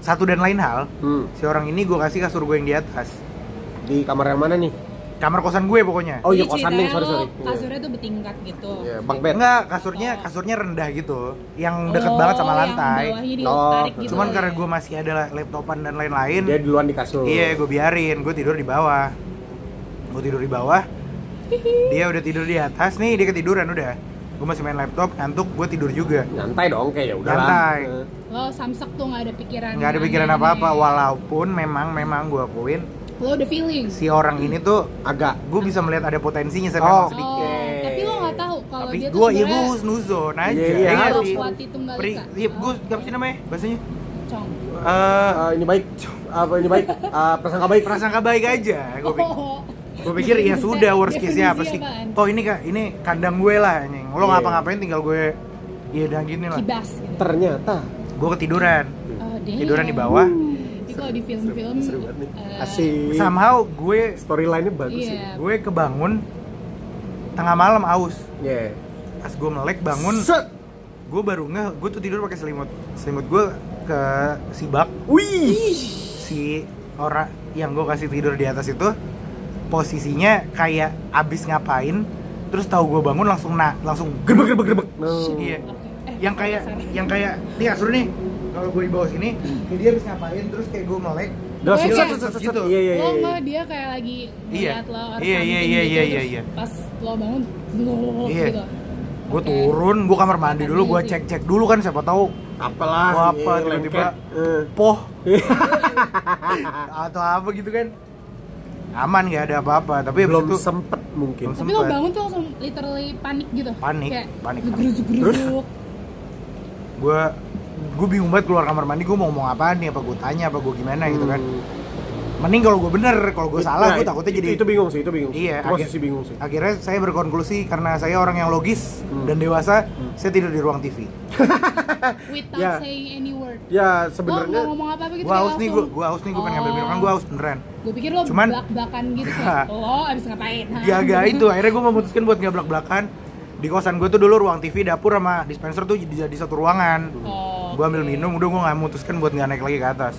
satu dan lain hal Hmm. si orang ini gue kasih kasur gue yang di atas Di kamar yang mana nih? kamar kosan gue pokoknya Oh iya Jadi kosan nih, sorry sorry. Kasurnya tuh bertingkat gitu. Iya, bang bed. enggak kasurnya kasurnya rendah gitu yang deket Oh, banget sama yang lantai Oh, gitu cuman ya. karena gue masih ada laptopan dan lain-lain Dia duluan di kasur. iya gue biarin gue tidur di bawah gue tidur di bawah dia udah tidur di atas nih dia ketiduran udah gue masih main laptop ngantuk gue tidur juga Nyantai dong kayak ya udah Nyantai. Lo samsak tuh nggak ada pikiran. Nggak ada pikiran apa-apa walaupun memang memang gue akuin lo udah feeling si orang ini tuh Agak gue bisa melihat ada potensinya saya Oh. memang oh, sedikit tapi lo nggak tahu kalau tapi dia tuh gue ya gue snuzon aja Iya, iya, ya harus. iya, gue apa sih namanya bahasanya? Cong. Eh, Eh, ini baik. Apa ini baik? Eh, prasangka baik. Prasangka baik aja gue pikir oh, gue pikir ya sudah worst case nya apa sih? toh ini kak ini kandang gue lah anjing. Lo Iya. ngapa-ngapain tinggal gue ya udah gini lah. Kibas gitu. ternyata gue ketiduran Oh, damn. tiduran di bawah. Jadi kalau di film-film seru eh, asik somehow gue storyline-nya bagus sih Iya. gue kebangun tengah malam aus yeah. pas gue melek bangun set gue baru ngeh gue tuh tidur pakai selimut selimut gue ke si bak wih si orang yang gue kasih tidur di atas itu posisinya kayak abis ngapain terus tahu gue bangun langsung na langsung gerbek gerbek gerbek no. iya oke. Eh, yang kayak yang kayak nih kasur nih kalau gue di bawah sini kayak dia habis ngapain terus kayak gue melek kayak- set, set, set, gitu. Iya, iya, lo iya. nggak dia kayak lagi Iya. ngeliat lo or Iya, iya, something iya, gitu, iya, terus iya, iya. pas lo bangun [laughs] Iya. gitu gue turun gue kamar mandi dulu gue cek cek dulu kan siapa tahu Apalah, Gua apa, iya, tiba-tiba. Eh. poh [laughs] atau apa gitu kan aman nggak ada apa-apa tapi belum itu sempet mungkin Belum tapi lo sempet. bangun tuh langsung literally panik gitu Panik, kayak panik, panik. gerusuk gue gue bingung banget keluar kamar mandi gue mau ngomong apaan nih apa gue tanya apa gue gimana gitu kan Hmm. mending kalau gue bener kalau gue salah Nah, gue takutnya itu- jadi itu bingung sih itu bingung sih. Iya, posisi bingung sih akhirnya saya berkonklusi karena saya orang yang logis Hmm. dan dewasa saya tidur di ruang TV [laughs] without Ya. saying any word ya sebenarnya ngomong apa apa gitu gue haus nih gue gue haus nih gue pengen ngambil minum kan gue haus beneran gue pikir lo Cuman- belak belakan gitu kayak lo [laughs] abis ngapain ha? Gak itu akhirnya gue memutuskan buat nggak belak belakan di kosan gue tuh dulu ruang TV dapur sama dispenser tuh jadi, jadi satu ruangan. Oh, gue ambil minum udah gue nggak memutuskan buat nggak naik lagi ke atas.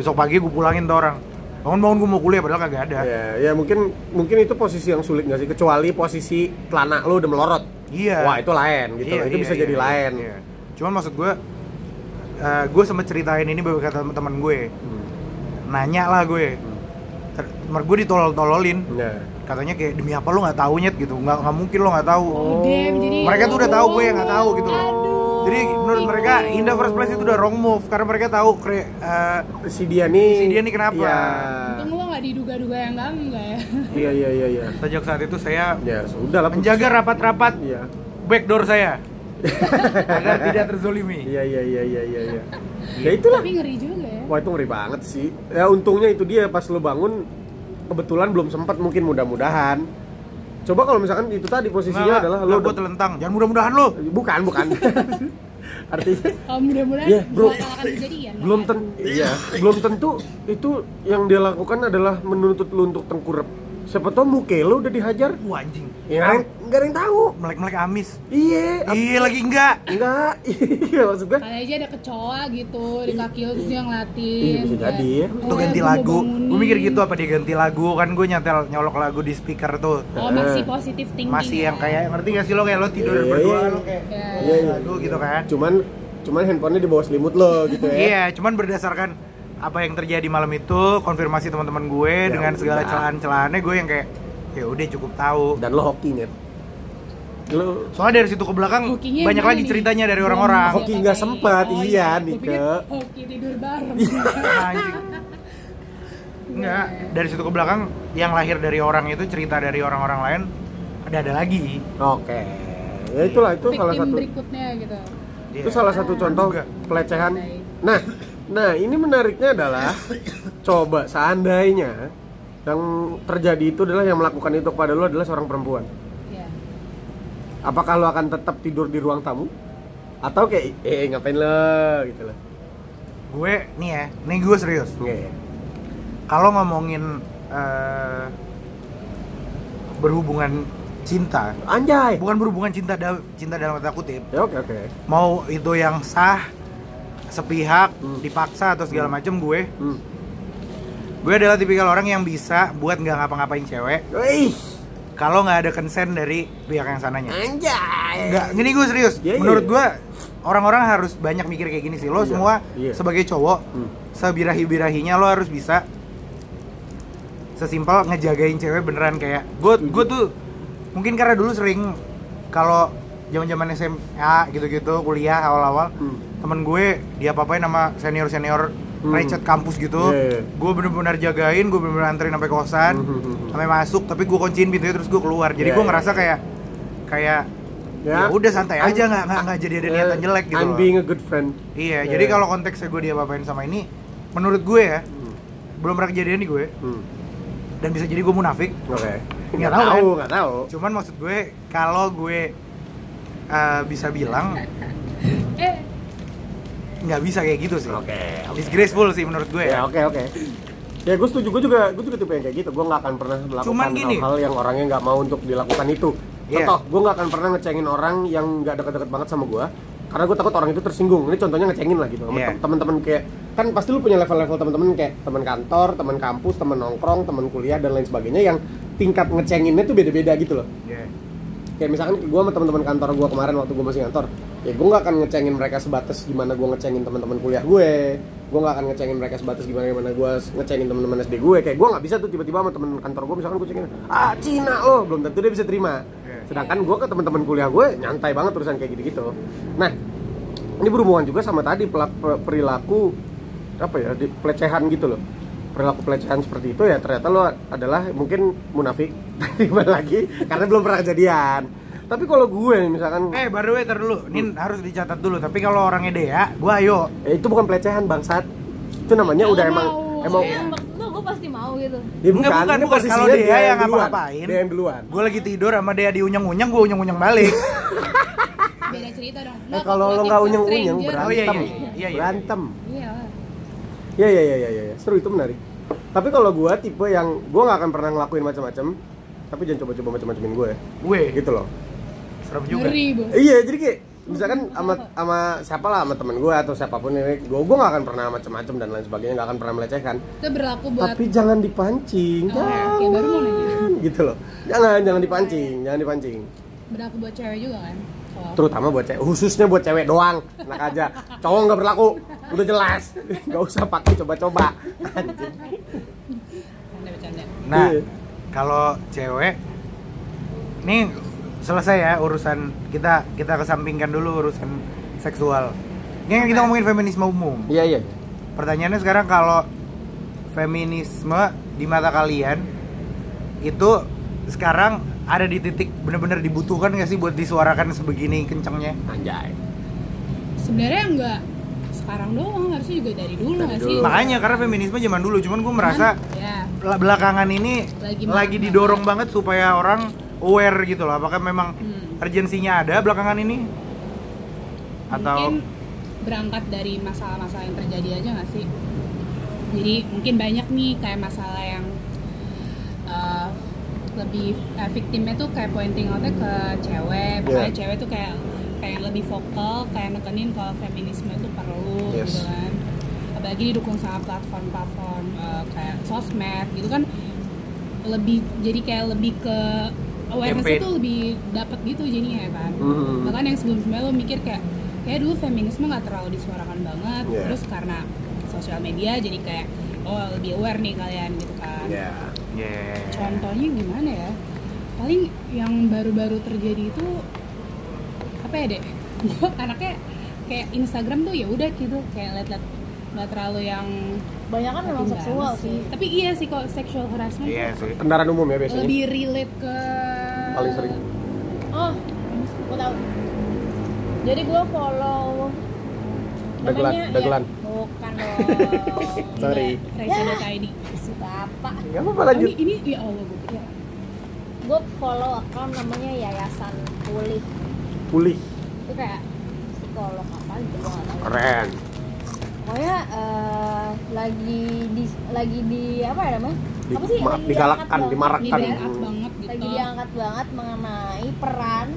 Besok pagi gue pulangin tuh orang. Bangun bangun gue mau kuliah padahal kagak ada. Ya ya mungkin mungkin itu posisi yang sulit nggak sih? Kecuali posisi celana lu udah melorot. Iya. Wah itu lain gitu. Iya, itu iya, bisa iya, jadi iya, lain. iya. cuman maksud gue eh, gue sempet ceritain ini beberapa kata teman gue. Hmm. nanya lah gue. Ter- gue ditolol-tololin. Ya. Katanya kayak demi apa lo nggak tahu nyet? Gitu. Nggak nggak mungkin lo nggak tahu. Oh, jadi Mereka tuh udah tahu gue yang nggak tahu gitu. Loh. Aduh. jadi menurut mereka in the first place itu udah wrong move karena mereka tahu kre, eh, si dia nih Si dia nih kenapa? Iya. Untung lo nggak diduga-duga yang enggak enggak ya? Iya iya iya iya. Sejak saat itu saya ya sudah lah menjaga rapat-rapat iya. backdoor saya. [laughs] Agar tidak terzolimi. Iya iya iya iya iya iya. Ya itulah. tapi ngeri juga ya. Wah itu ngeri banget sih. Ya untungnya itu dia pas lu bangun kebetulan belum sempat mungkin mudah-mudahan. Coba kalau misalkan itu tadi posisinya adalah lo lo gue udah- telentang. Jangan mudah-mudahan lo. Bukan bukan. [laughs] Artinya kalau mudah-mudahan Iya, bro. kejadian belum ten iya. [laughs] Belum tentu itu yang dia lakukan adalah menuntut lu untuk tengkurap siapa tau muke lu udah dihajar. Wah, anjing. Ya nggak ada yang- nggak ada yang tahu. Melek-melek amis. Iya iya lagi enggak enggak [laughs] iya maksud gue kali aja ada kecoa gitu di kaki lo terus dia ngelatin Iya, bisa jadi. Ya. tuh ganti lagu. gue mikir gitu apa dia ganti lagu? Kan gue nyetel nyolok lagu di speaker tuh. Oh masih positif thinking masih yang ya. kayak ngerti gak sih lo? Kayak lo tidur Iya, berdua iya. lo kayak Iya, iya, iya. lagu gitu kan. Cuman cuman handphonenya di bawah selimut lo gitu ya. Iya, cuman berdasarkan apa yang terjadi malam itu, konfirmasi teman-teman gue Ya dengan segala celahan-celahannya gue yang kayak ya udah cukup tahu. dan lo hoki net lo Soalnya dari situ ke belakang Hokinya banyak lagi nih? ceritanya dari Belum orang-orang. Hoki nggak sempat, oh, iya, Gua Nike. pikir Hoki tidur bareng [laughs] Anjing. Enggak, dari situ ke belakang yang lahir dari orang itu cerita dari orang-orang lain ada ada lagi. oke ya itulah itu salah Victim satu berikutnya gitu itu salah satu contoh Juga. pelecehan nah nah ini menariknya adalah coba seandainya yang terjadi itu adalah yang melakukan itu kepada lo adalah seorang perempuan. Ya apakah lo akan tetap tidur di ruang tamu? Atau kayak eh ngapain lo gitu loh Gue nih ya, nih gue serius. Nggak. Kalau ngomongin eh, berhubungan cinta, anjay. Bukan berhubungan cinta dal- cinta dalam kata kutip, ya oke oke. Mau itu yang sah sepihak Hmm. dipaksa atau segala macam gue hmm. gue adalah tipikal orang yang bisa buat nggak ngapa-ngapain cewek kalau nggak ada consent dari pihak yang sananya anjay. Nggak, gini gue serius. Iya, iya, Menurut iya. gue orang-orang harus banyak mikir kayak gini sih. Lo Iya, semua iya. sebagai cowok, Hmm. sebirahi-birahinya lo harus bisa sesimpel ngejagain cewek beneran kayak gue gue tuh mungkin karena dulu sering kalau zaman-zaman SMA gitu-gitu kuliah awal-awal Hmm. Temen gue dia apa-apain sama senior-senior Hmm. recet kampus gitu Iya, iya. gue bener-bener jagain gue bener-bener anterin sampai kosan Hmm, hmm, hmm. sampai masuk tapi gue kunciin pintunya terus gue keluar jadi Iya, gue iya, ngerasa iya. kayak kayak ya, udah santai I'm- aja nggak nggak nggak jadi ada niatan Eh, jelek gitu I'm loh. being a good friend. iya Iya. jadi kalau konteksnya gue dia apain sama ini menurut gue ya Hmm. belum pernah kejadian di gue Hmm. dan bisa jadi gue munafik Oke. [laughs] Nggak Nggak tahu, kan? nggak tahu. cuman maksud gue kalau gue uh, bisa bilang nggak bisa kayak gitu sih Oke. oke. disgraceful sih menurut gue Ya ya oke oke. Ya gue setuju, gue juga gue juga tipe yang kayak gitu. Gue nggak akan pernah melakukan hal-hal yang orangnya nggak mau untuk dilakukan itu. Iya. Contoh, gue nggak akan pernah ngecengin orang yang nggak deket-deket banget sama gue. Karena gue takut orang itu tersinggung. Ini contohnya ngecengin lah gitu. Tem- teman-teman kayak kan pasti lu punya level-level teman-teman kayak teman kantor, teman kampus, teman nongkrong, teman kuliah dan lain sebagainya yang tingkat ngecenginnya tuh beda-beda gitu loh. Iya. Kayak misalkan gue sama teman-teman kantor gue kemarin waktu gue masih kantor, ya gue nggak akan ngecengin mereka sebatas gimana gue ngecengin teman-teman kuliah gue, gue nggak akan ngecengin mereka sebatas gimana gimana gue ngecengin teman-teman SD gue, kayak gue nggak bisa tuh tiba-tiba sama teman kantor gue misalkan gue cengin, ah Cina lo, belum tentu dia bisa terima. Iya. Sedangkan gue ke teman-teman kuliah gue nyantai banget urusan kayak gitu-gitu. Nah, ini berhubungan juga sama tadi perilaku apa ya, di pelecehan gitu loh. Perilaku pelecehan seperti itu ya ternyata lo adalah mungkin munafik [laughs] gimana lagi karena belum pernah kejadian. Tapi kalau gue misalkan eh by the way tar dulu ini harus dicatat dulu tapi kalau orangnya Dea gue ayo eh, itu bukan pelecehan bangsat. Itu namanya Ya, udah emang mau. emang maksud lo gue pasti mau gitu Ya, Enggak, bukan, ini bukan. posisinya Kalau dia yang duluan. ngapa-ngapain. Dia yang duluan. gue lagi tidur sama Dea diunyeng-unyeng gue unyeng-unyeng balik [laughs] beda cerita dong Eh, kalau lo nggak unyeng-unyeng berantem. Oh, iya, iya, iya, iya. Berantem. iya Iya iya iya iya iya. Seru itu menarik. Tapi kalau gua tipe yang gua nggak akan pernah ngelakuin macam-macam, tapi jangan coba-coba macam-macamin gue. gue Gitu loh. Serem juga. Ngeri Iya, jadi kayak misalkan sama sama siapa lah sama temen gue atau siapa pun ini gue gue nggak akan pernah macam-macam dan lain sebagainya nggak akan pernah melecehkan. Itu berlaku buat tapi jangan dipancing Oh, jangan oke, baru mau nanya. gitu loh. Jangan jangan dipancing jangan dipancing. Berlaku buat cewek juga kan? Kalau terutama buat cewek khususnya buat cewek doang enak aja. Cowok nggak berlaku udah jelas. Nggak usah pakai coba-coba. Nah Iya. kalau cewek nih selesai ya urusan kita kita kesampingkan dulu urusan seksual. Ini kan kita ngomongin feminisme umum. Iya iya. Pertanyaannya sekarang kalau feminisme di mata kalian itu sekarang ada di titik bener-bener dibutuhkan nggak sih buat disuarakan sebegini kencengnya? Anjay. Sebenarnya enggak sekarang doang harusnya juga dari dulu Dari nggak dulu. sih makanya karena feminisme zaman dulu cuman gue merasa ya. bel- belakangan ini Lagi lagi, didorong banget supaya orang aware gitu loh apakah memang Hmm. urgensinya ada belakangan ini atau mungkin berangkat dari masalah-masalah yang terjadi aja nggak sih jadi mungkin banyak nih kayak masalah yang uh, lebih uh, victimnya tuh kayak pointing outnya ke cewek pokoknya Yeah. cewek tuh kayak pengen lebih vokal kayak nekenin kalau feminisme itu perlu Yes. gitu kan apalagi didukung sama platform-platform uh, kayak sosmed gitu kan lebih jadi kayak lebih ke awareness Campaign. itu lebih dapat gitu jadinya ya kan Mhm. bahkan yang sebelum sebelumnya lo mikir kayak kayak dulu feminisme nggak terlalu disuarakan banget. Yeah. terus karena sosial media jadi kayak oh lebih aware nih kalian gitu kan. Ya Yeah. contohnya gimana ya? Paling yang baru-baru terjadi itu apa ya dek? [laughs] Gue anaknya kayak Instagram tuh ya udah gitu kayak liat-liat nggak terlalu yang banyak kan memang seksual banget sih. Tapi iya sih kok sexual harassment Iya sih. Kendaraan umum ya biasanya? Lebih relate ke paling sering? Oh gue tahu. Jadi gue follow Dagelan, namanya dagelan. ya, bukan dong. [laughs] Sorry. Raisa.id suka apa? Nggak apa-apa lanjut. Ini, ini ya Allah gue pikir gue follow account namanya Yayasan Pulih. Pulih. Itu kayak psikolog apa gitu gue gak tahu. Keren. Pokoknya eh, lagi di lagi di apa ya namanya? Di- apa sih? ma- digalakkan, dimarakkan. Lagi diangkat banget mengenai peran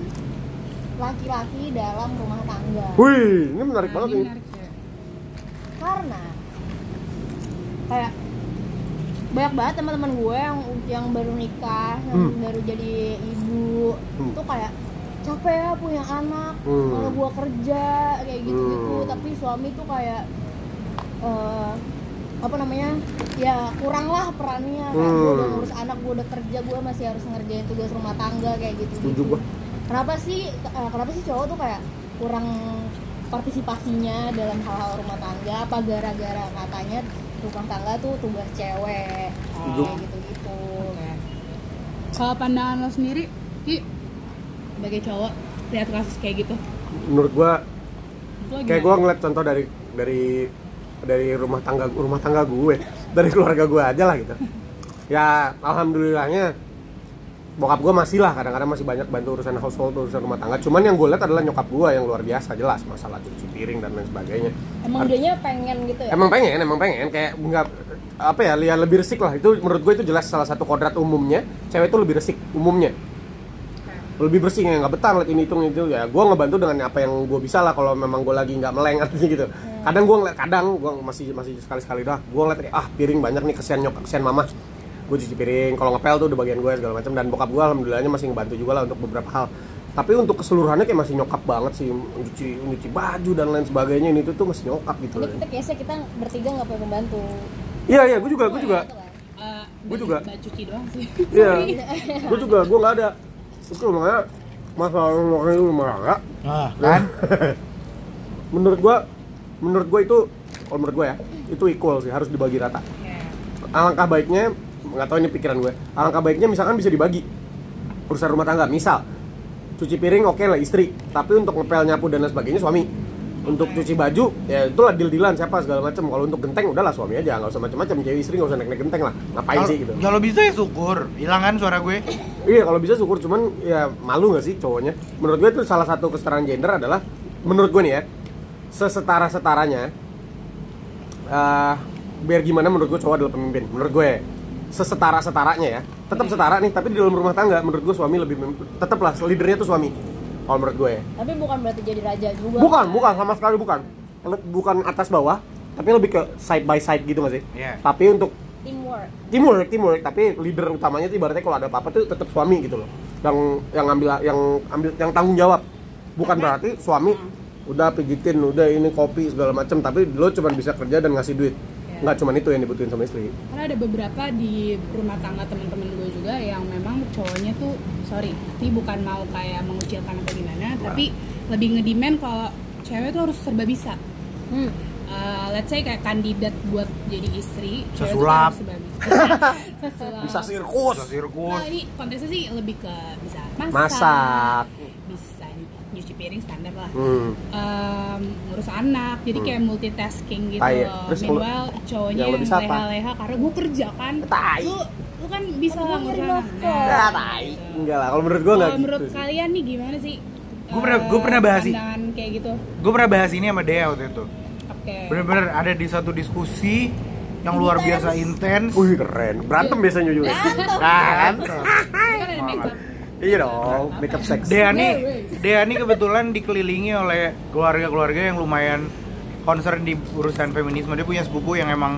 laki-laki dalam rumah tangga wih ini menarik Nah, banget ini menarik ya. karena kayak banyak banget teman-teman gue yang yang baru nikah yang Hmm. baru jadi ibu Hmm. tuh kayak capek ya punya anak Hmm. kalau gue kerja kayak gitu gitu Hmm. tapi suami tuh kayak eh, apa namanya ya kurang lah perannya kayak gue udah Hmm. ngurus anak gue udah kerja gue masih harus ngerjain tugas rumah tangga kayak gitu Setuju gua. kenapa sih eh, kenapa sih cowok tuh kayak kurang partisipasinya dalam hal-hal rumah tangga? Apa gara-gara katanya rumah tangga tuh tugas cewek? Setuju. kayak gitu-gitu. Kalau pandangan lo sendiri, Ki, sebagai cowok lihat kasus kayak gitu, Menurut gua lo kayak gua ngeliat contoh dari dari dari rumah tangga rumah tangga gue dari keluarga gue aja lah gitu. Ya alhamdulillahnya bokap gue masih lah kadang-kadang masih banyak bantu urusan household urusan rumah tangga. Cuman yang gue lihat adalah nyokap gue yang luar biasa jelas. Masalah cuci piring dan lain sebagainya. Emang dianya pengen gitu ya? Emang pengen emang pengen. Kayak nggak apa ya lihat lebih resik lah. Itu menurut gue itu jelas salah satu kodrat umumnya. Cewek itu lebih resik umumnya. Lebih bersih nggak betah ngeliat ini itu itu. Ya gue ngebantu dengan apa yang gue bisa lah kalau memang gue lagi nggak meleng [laughs] artinya gitu kadang gue ngeliat kadang gue masih masih sekali sekali dah gue ngeliat kayak, ah piring banyak nih kesian nyokap kesian mama. Gue cuci piring kalau ngepel tuh udah bagian gue segala macam dan bokap gue alhamdulillahnya masih ngebantu juga lah untuk beberapa hal. Tapi untuk keseluruhannya kayak masih nyokap banget sih nyuci nyuci baju dan lain sebagainya ini tuh tuh masih nyokap gitu ini kita biasa kita bertiga nggak punya pembantu. Iya iya gue juga gue juga. Gitu kan. Eh, Gua baju- juga. cuci doang sih. [laughs] iya. Gue juga gue nggak ada. Itu makanya masalah rumah itu rumah tangga Nah, kan? [laughs] menurut gua menurut gua itu kalau menurut gua ya itu equal sih harus dibagi rata. Alangkah baiknya nggak tahu ini pikiran gue alangkah baiknya misalkan bisa dibagi. Urusan rumah tangga misal cuci piring oke lah istri. Tapi untuk ngepel nyapu dan lain sebagainya suami. Untuk cuci baju ya itulah deal dealan siapa segala macam kalau untuk genteng udahlah suami aja nggak usah macam-macam cewek istri nggak usah naik naik genteng lah. Ngapain Kalau- sih gitu? Kalau bisa ya syukur. Hilang kan suara gue? Iya kalau bisa syukur cuman ya malu nggak sih cowoknya? Menurut gue itu salah satu kesetaraan gender adalah menurut gue nih ya sesetara setaranya eh biar gimana menurut gue cowok adalah pemimpin menurut gue. Sesetara setaranya ya tetap setara nih tapi di dalam rumah tangga menurut gue suami lebih mem- tetap lah leadernya tuh suami kalau menurut gue. Tapi bukan berarti jadi raja juga. Bukan kan? bukan sama sekali bukan. Bukan atas bawah tapi lebih ke side by side gitu nggak sih? Iya. tapi untuk teamwork. Teamwork teamwork tapi leader utamanya tuh ibaratnya kalau ada apa-apa tuh tetap suami gitu loh. Yang yang ambil yang ambil yang tanggung jawab. Bukan berarti suami udah pijitin udah ini kopi segala macam tapi lo cuma bisa kerja dan ngasih duit Iya. nggak cuma itu yang dibutuhin sama istri Karena ada beberapa di rumah tangga teman-teman gue juga yang memang cowoknya tuh sorry, tapi bukan mau kayak mengucilkan atau gimana, tapi lebih ngedemand kalau cewek tuh harus serba bisa. hmm. Uh, let's say kayak kandidat buat jadi istri, Bisa sulap. harus serba bisa. [laughs] Sirkus Bisa sirkus. Nah, ini konteksnya sih lebih ke bisa masak, masak piring standar lah. hmm. Em, ngurus anak, jadi Hmm. kayak multitasking gitu Ah, iya. loh. Terus kalau- Meanwhile cowoknya yang leha-leha karena gue kerja kan. Tai. Lu, lu kan bisa lah ngurus anak. Nah, tai gitu. enggak lah kalau menurut gue nggak Kalau gitu menurut sih. kalian nih gimana sih? Gua pernah- gua eh, pernah bahas kayak gitu. Gue pernah bahas ini sama Dea waktu itu. Oke. Bener-bener ada di satu diskusi yang luar biasa intens. Wih keren berantem biasanya juga Itu kan makeup. iya dong makeup sex Dea nih. Dea nih kebetulan dikelilingi oleh keluarga-keluarga yang lumayan concern di urusan feminisme. Dia punya sepupu yang emang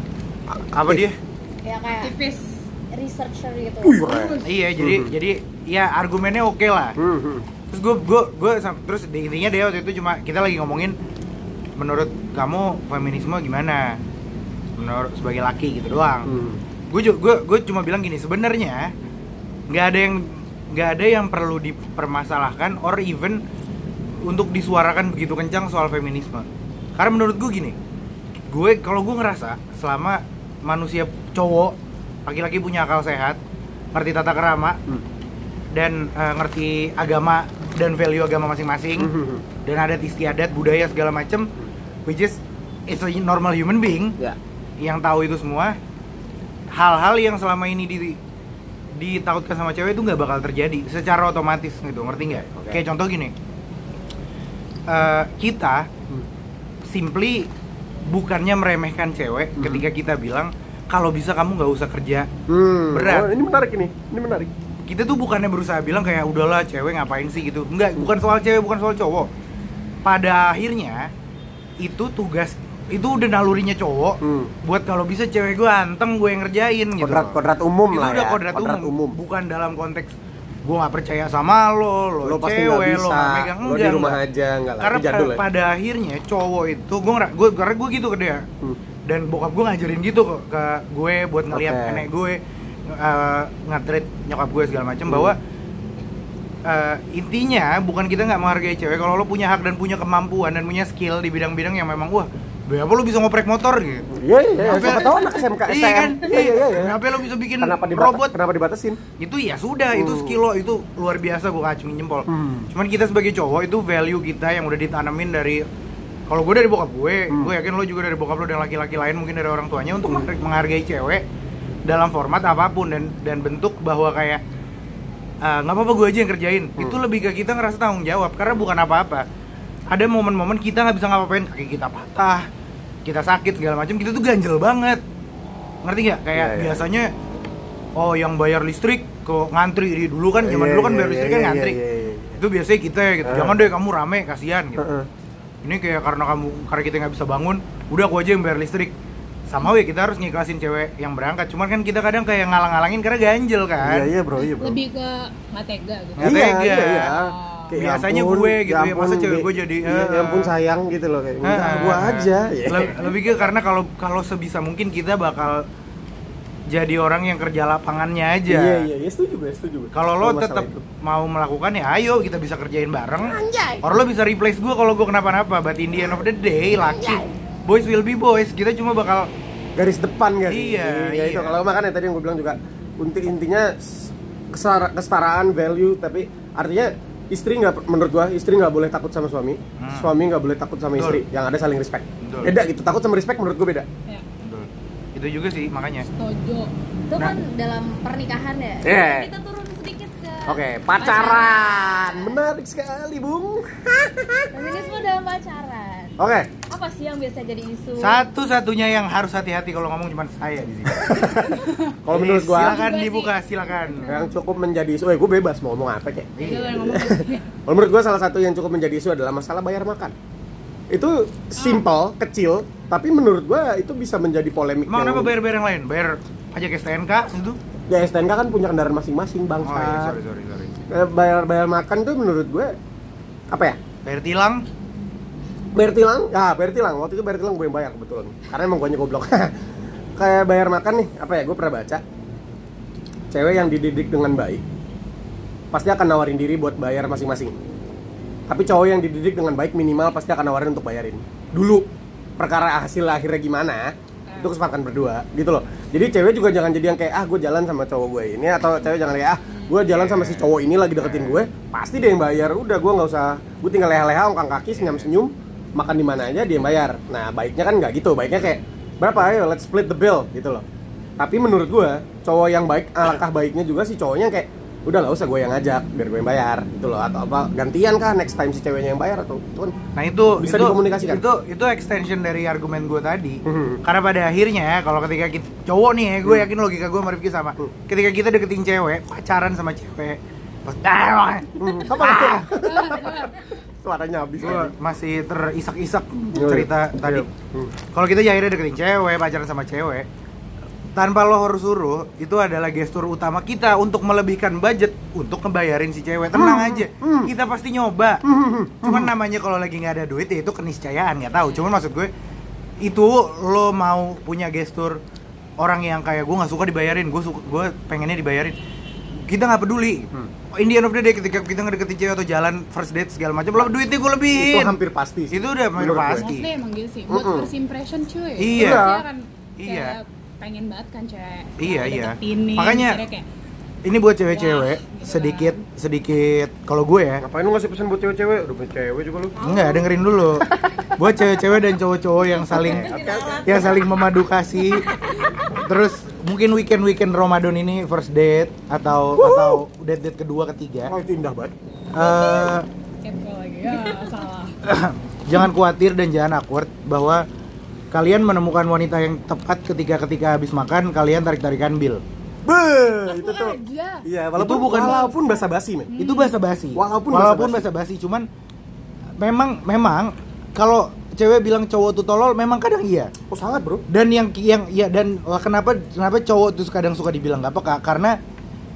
apa dia? ya kayak Aktivis. researcher gitu keren Iya, jadi Mhm. jadi ya argumennya oke lah. Hmm, hmm. Terus gue gue gue terus di intinya dia waktu itu cuma kita lagi ngomongin menurut kamu feminisme gimana? Menurut sebagai laki gitu doang. Hmm. Gue gue gue cuma bilang gini, sebenarnya nggak ada yang nggak ada yang perlu dipermasalahkan or even untuk disuarakan begitu kencang soal feminisme. Karena menurut gue gini, gue kalau gue ngerasa selama manusia cowok laki-laki punya akal sehat, ngerti tata kerama, Hmm. dan eh, ngerti agama dan value agama masing-masing Hmm. dan adat istiadat budaya segala macem which is it's a normal human being ya yang tahu itu semua hal-hal yang selama ini di ditakutkan sama cewek itu nggak bakal terjadi secara otomatis gitu ngerti nggak Oke. kayak contoh gini eh, kita Hmm. simply bukannya meremehkan cewek Hmm. ketika kita bilang kalau bisa kamu nggak usah kerja Hmm. Berat. Oh, ini menarik ini. Ini menarik. kita tuh bukannya berusaha bilang kayak udahlah cewek ngapain sih gitu enggak bukan soal cewek bukan soal cowok pada akhirnya itu tugas itu udah nalurinya cowok Hmm. buat kalau bisa cewek gue anteng gue yang ngerjain gitu Kodrat kodrat umum itu lah udah ya. kodrat, umum. umum. bukan dalam konteks gue nggak percaya sama lo lo, Lo pasti cewek bisa. lo nggak megang Lo di enggak, rumah enggak. aja enggak lah. karena jadul ya. pada akhirnya cowok itu gue gue karena gue gitu ke dia Hmm. dan bokap gue ngajarin gitu ke, ke gue buat ngeliat Oke. nenek gue uh, nge-treat nyokap gue segala macam Hmm. bahwa uh, intinya bukan kita nggak menghargai cewek kalau lo punya hak dan punya kemampuan dan punya skill di bidang-bidang yang memang wah apa lo bisa ngoprek motor gitu Iya iya iya. Siapa tahu anak SMK Iya STM. kan? Iya iya iya. Kenapa lo bisa bikin Kenapa dibatas, robot? Kenapa dibatasin? Itu ya sudah, itu Hmm. skill lo itu luar biasa gue kacungin jempol. Hmm. Cuman kita sebagai cowok itu value kita yang udah ditanamin dari kalau gue dari bokap gue, Hmm. gue yakin lo juga dari bokap lo dan laki-laki lain mungkin dari orang tuanya untuk menghargai- menghargai cewek dalam format apa pun dan dan bentuk bahwa kayak "Ah, nggak apa-apa gue aja yang kerjain. Hmm. Itu lebih ke kita ngerasa tanggung jawab karena bukan apa-apa. Ada momen-momen kita nggak bisa ngapa-ngapain, kaki kita patah, kita sakit segala macam, kita tuh ganjel banget. Ngerti nggak? Kayak Iya, iya. biasanya oh yang bayar listrik ke ngantri di dulu kan zaman Iya, dulu kan iya, bayar listrik iya, kan iya, ngantri. iya, iya. Itu biasanya kita gitu. Eh. Jangan deh kamu rame kasihan gitu. Heeh. Ini kayak karena kamu karena kita nggak bisa bangun, udah aku aja yang bayar listrik. Sama ya kita harus ngiklasin cewek yang berangkat. Cuman kan kita kadang kayak ngalang-ngalangin karena ganjel kan. Iya iya bro, iya bro. lebih ke matega gitu Nggak iya, tega. iya, iya. Oh. Kayak, Biasanya ya ampun, gue gitu ya, masa ampun, cewek gue jadi, Iya, eh, ya ampun sayang gitu loh kayak udah Ah, gua ah, aja. ah. Iya. Le- lebih ke karena kalau kalau sebisa mungkin kita bakal jadi orang yang kerja lapangannya aja. Iya iya, iya setuju gue, setuju gue. Kalau lo tetap mau melakukan ya ayo kita bisa kerjain bareng. Or lo bisa replace gue kalau gue kenapa-napa. But in the end of the day, laki boys will be boys. Kita cuma bakal garis depan kan Iya, ya itu iya. kalau makanya tadi yang gue bilang juga inti intinya kesetaraan value tapi artinya istri nggak menurut gua istri nggak boleh takut sama suami. Hmm. suami nggak boleh takut sama Betul. istri yang ada saling respect. Betul. beda gitu. Takut sama respect menurut gua beda. Ya itu juga sih makanya. tojo itu Nah. kan dalam pernikahan ya? Iya. kita turun sedikit ke oke pacaran. menarik sekali bung. Feminisme dalam pacaran oke apa sih yang biasa jadi isu Satu-satunya yang harus hati-hati kalau ngomong cuma saya di sini. [laughs] kalau menurut gua silakan dibuka, silakan. yang cukup menjadi isu eh gue bebas mau ngomong apa kek itu Iya. yang ngomong [laughs] Kalau menurut gue salah satu yang cukup menjadi isu adalah masalah bayar makan. Itu simple, kecil, tapi menurut gue itu bisa menjadi polemik. Yang- kenapa bayar-bayar yang lain? Bayar pajak STNK itu? Ya STNK kan punya kendaraan masing-masing bangsa. Oh iya, sorry, sorry, sorry. Eh, Bayar bayar makan tuh menurut gue apa ya? Bayar tilang? Bayar tilang? Ya bayar tilang. Waktu itu bayar tilang gue yang bayar kebetulan. Karena emang gue goblok. [laughs] Kayak bayar makan nih, apa ya? Gue pernah baca. Cewek yang dididik dengan baik pasti akan nawarin diri buat bayar masing-masing. Tapi cowok yang dididik dengan baik minimal pasti akan nawarin untuk bayarin. Dulu perkara hasil akhirnya gimana itu kesepakatan berdua gitu loh. Jadi cewek juga jangan jadi yang kayak ah gue jalan sama cowok gue ini atau cewek jangan kayak ah gue jalan sama si cowok ini lagi deketin gue pasti dia yang bayar udah gue nggak usah gue tinggal leha-leha ongkang kaki senyum senyum makan di mana aja dia yang bayar. Nah baiknya kan nggak gitu baiknya kayak berapa ayo let's split the bill gitu loh. Tapi menurut gue cowok yang baik alangkah baiknya juga si cowoknya kayak udah nggak usah gue yang ngajak biar gue yang bayar gitu loh atau apa gantian kah next time si ceweknya yang bayar atau itu kan Nah itu Bisa itu, dikomunikasikan. Itu itu extension dari argumen gue tadi. Mhm. Karena pada akhirnya kalau ketika kita cowok nih ya, gue Hmm. yakin logika gue sama Rifki sama. Hmm. Ketika kita deketin cewek, pacaran sama cewek, pas ah, [laughs] Hmm, apa suaranya habis masih terisak-isak Iya, cerita iya. tadi. Hmm. Kalau kita akhirnya deketin cewek, pacaran sama cewek, tanpa lo harus suruh, itu adalah gestur utama kita untuk melebihkan budget untuk ngebayarin si cewek. Tenang Hmm. aja, Hmm. kita pasti nyoba. Hmm. Cuman namanya kalau lagi nggak ada duit ya itu keniscayaan nggak tahu. Cuman maksud gue itu lo mau punya gestur orang yang kayak gue nggak suka dibayarin, gue suka gue pengennya dibayarin. Kita nggak peduli. Hmm. In the end of the day ketika kita ngedeketin cewek atau jalan first date segala macam, lo duitnya gue lebihin. itu hampir pasti sih. Itu udah hampir Menurut pasti. Mostly emang gitu sih buat Mm-mm. first impression cuy Iya. Pasti akan Iya. pengen banget kan cewek Iya, iya. Makanya- kayak Ini buat cewek-cewek gitu sedikit sedikit kalau gue ya Ngapain lu ngasih pesan buat cewek-cewek? Udah punya cewek juga lu. Enggak, dengerin dulu. Buat cewek-cewek dan cowok-cowok yang saling yang saling memadu kasih. Terus mungkin weekend-weekend Ramadan ini first date atau atau date-date kedua ketiga. Oh, itu indah banget. eh ya [coughs] salah jangan khawatir dan jangan awkward bahwa kalian menemukan wanita yang tepat ketika ketika habis makan kalian tarik-tarikan bill. Be, itu tuh. aja Iya, walaupun Itu bukan- walaupun basa-basi, men. Itu basa-basi. Walaupun walaupun basa-basi. basa-basi, cuman memang memang kalau cewek bilang cowok tuh tolol memang kadang iya Oh sangat bro. dan yang yang ya dan wah, kenapa kenapa cowok tuh kadang suka dibilang nggak peka karena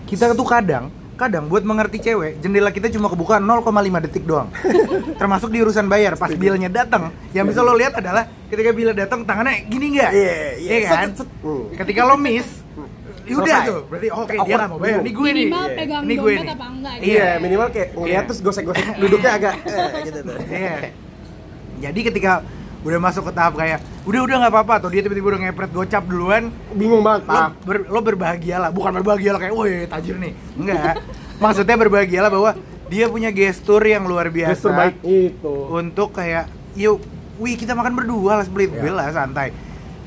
kita tuh kadang kadang buat mengerti cewek jendela kita cuma kebuka 0,5 detik doang [laughs] termasuk di urusan bayar pas bilnya datang yang bisa lo lihat adalah ketika bila datang tangannya gini nggak Iya, iya. Iya kan Set, set, set. Hmm. ketika lo miss yaudah Selesai. tuh berarti oke dia Awkward. nggak mau bayar ini gue nih minimal Iya. pegang Ini gue nih. apa enggak Iya. gitu. Iya minimal kayak ngeliat Iya. terus gosek-gosek duduknya agak [laughs] eh, gitu tuh. Iya. Jadi ketika udah masuk ke tahap kayak udah udah nggak apa-apa atau dia tiba-tiba udah ngepret gocap duluan, Bingung banget. lo, ber- lo berbahagialah, bukan berbahagialah kayak woi tajir nih. Enggak. Maksudnya berbahagialah bahwa dia punya gestur yang luar biasa Gestur baik itu. untuk kayak yuk, wih kita makan berdua lah split Iya. bill lah santai.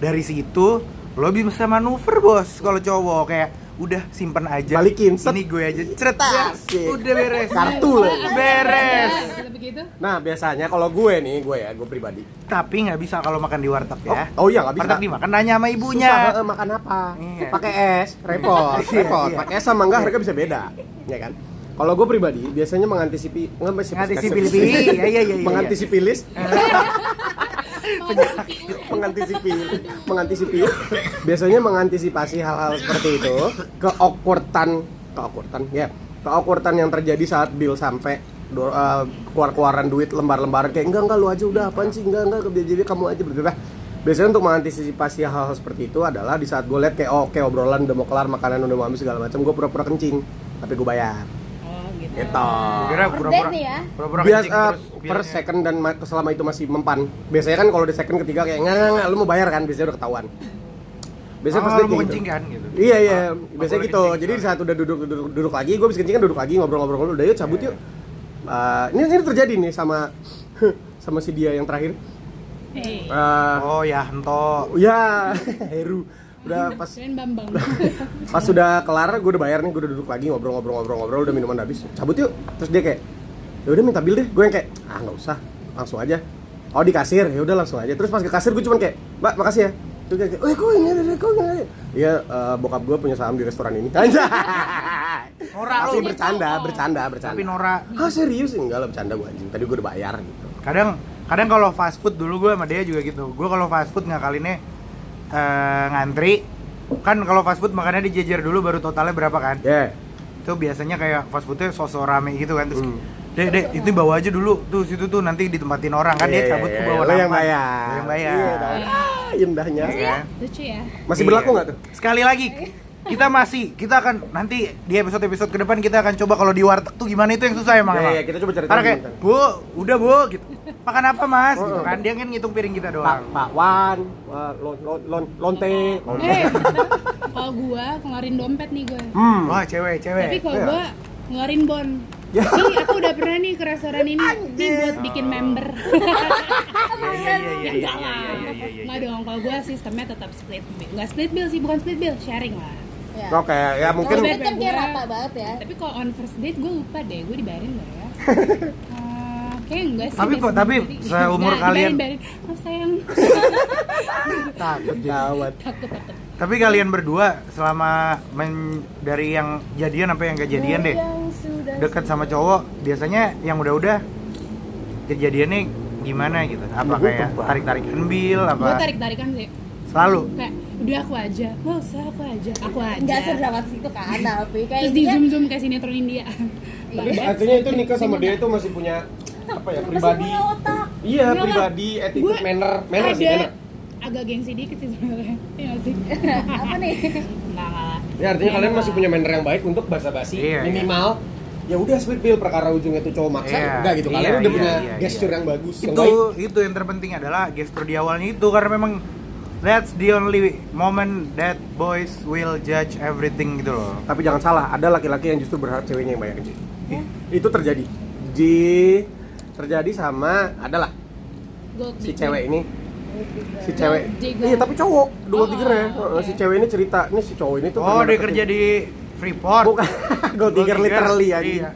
Dari situ lo bisa manuver bos kalau cowok kayak udah simpen aja. Balikin, set. Ini gue aja ceret Asik. udah beres. Kartu ada, Beres. gitu Nah biasanya kalau gue nih, gue ya, gue pribadi. Tapi nggak bisa kalau makan di warteg ya. Oh, oh iya nggak bisa. Warteg dimakan nanya sama ibunya. Susah, makan apa? Iya. Pakai es, repot, [laughs] Iya, repot. iya. Pakai es sama enggak harga bisa beda, ya kan? Kalau gue pribadi biasanya mengantisipi mengantisipasi Mengantisipasi, [laughs] iya, iya, iya, iya. mengantisipasi list, [laughs] mengantisipasi mengantisipasi biasanya mengantisipasi hal-hal seperti itu. Keawkwardan keawkwardan ya. Keawkwardan yang terjadi saat bill sampai eh, keluar-keluaran duit lembar-lembar. Kayak enggak enggak lu aja udah apaan sih? Enggak enggak jadi kamu aja bergerak. Biasanya untuk mengantisipasi hal-hal seperti itu adalah di saat gue lihat kayak oh, oke obrolan udah mau kelar makanan udah mau habis segala macam gue pura-pura kencing tapi gue bayar gitu Kira pura-pura ya. pura-pura kencing per bilangnya- second dan ma- selama itu masih mempan. Biasanya kan kalau di second ketiga kayak nggak nggak nggak, lu mau bayar kan? Biasanya udah ketahuan. Biasanya Oh, mau kayak kencing gitu. kan gitu. iya iya. Ah, biasanya gitu. kencing, jadi saat udah duduk duduk, duduk lagi gue bisa kencing kan duduk lagi ngobrol-ngobrol udah yuk cabut yuk. Eh, ini ini terjadi nih sama [laughs] sama si dia yang terakhir. Eh Eh, Oh ya, Hento. ya [laughs] Heru udah [laughs] pas keren bambang. [laughs] Pas sudah kelar gue udah bayar nih gue udah duduk lagi ngobrol-ngobrol-ngobrol-ngobrol udah minuman habis. Cabut yuk. Terus dia kayak ya udah minta bill deh. Gue yang kayak ah nggak usah. Langsung aja. Oh di kasir. Ya udah langsung aja. Terus pas ke kasir gue cuman kayak mbak makasih ya. Terus dia kayak oh kok ini ada kok ini iya eh, bokap gue punya saham di restoran ini. [laughs] Aja Masih lu. bercanda bercanda bercanda Tapi Nora, ah serius? Enggak lah bercanda gue anjing. Tadi gue udah bayar gitu. Kadang kadang kalau fast food dulu gue sama dia juga gitu. Gue kalau fast food ngakalinnya eh ngantri kan kalau fast food makannya dijejer dulu baru totalnya berapa kan? ya Itu biasanya kayak fast foodnya sosok rame gitu kan terus Hmm. Dek, dek, itu bawa aja dulu tuh situ tuh nanti ditempatin orang kan dia Iya, cabut iya, ke iya. bawah Lo yang bayar Lo yang bayar. Iya, ah indahnya Iya kan? lucu ya masih Iya. berlaku nggak tuh Sekali lagi kita masih kita akan nanti di episode episode ke depan kita akan coba kalau di warteg tuh gimana itu yang susah emang Iya, emang. iya, kita coba cari Karena tahu kayak bu udah bu gitu [laughs] makan apa mas Oh, gitu oh. kan dia kan ngitung piring kita Pak doang. Pak Wan, uh, lon, lon, lon, lonte, lonte. eh [laughs] kalau gua ngeluarin dompet nih gue Hmm. Wah cewek cewek. tapi kalau iya. gua ngeluarin bon [laughs] Ya. Nih aku udah pernah nih ke restoran ini nih buat bikin member Iya iya iya iya Enggak iya lah iya iya iya. Enggak dong, kalau gue sistemnya tetap split bill Enggak split bill sih, bukan split bill, sharing lah Ya. Oke, ya mungkin Kalau date kan kayak rata banget ya. Tapi kalau on first date gue lupa deh, gue dibayarin gak ya? [laughs] Eh, Kayaknya enggak sih Tapi kok- tapi seumur Nah, kalian- dibayarin, dibayarin. Oh sayang [laughs] Takut gawat. Takut, takut Tapi kalian berdua selama men- dari yang jadian sampai yang gak jadian deh dekat sama cowok biasanya yang udah-udah kejadiannya gimana gitu apa kayak tebak. tarik-tarikan bil Gue apa tarik-tarikan sih selalu Kayak, udah aku aja Gak usah, aku aja Aku aja Enggak sedramatis itu kan, [laughs] tapi kayak Terus di intinya- zoom-zoom kayak sinetron India Iya. Artinya itu nikah sama dia itu masih punya apa ya pribadi. punya otak. Iya, Enggak pribadi, attitude, Gue manner, manner sih, manner. agak gengsi dikit sih sebenarnya Iya nggak sih? [laughs] Apa nih? Enggak, enggak lah Ya artinya Iya, kalian enggak masih lah. punya manner yang baik untuk basa-basi Iya, iya. minimal ya udah split bill perkara ujungnya itu cowok maksa Iya, udah gitu kalian iya, udah iya, punya iya, gesture iya. yang bagus yang itu baik itu yang terpenting adalah gestur di awalnya itu karena memang that's the only moment that boys will judge everything gitu loh. Tapi jangan salah ada laki-laki yang justru berharap ceweknya yang bayarin Ci. itu terjadi. Di terjadi sama adalah Gold si cewek ini. Si cewek iya tapi cowok dua Oh, tiga ya oke. si cewek ini cerita ini si cowok ini tuh oh dia kerja di Freeport. Bukan [laughs] gold digger literally aja iya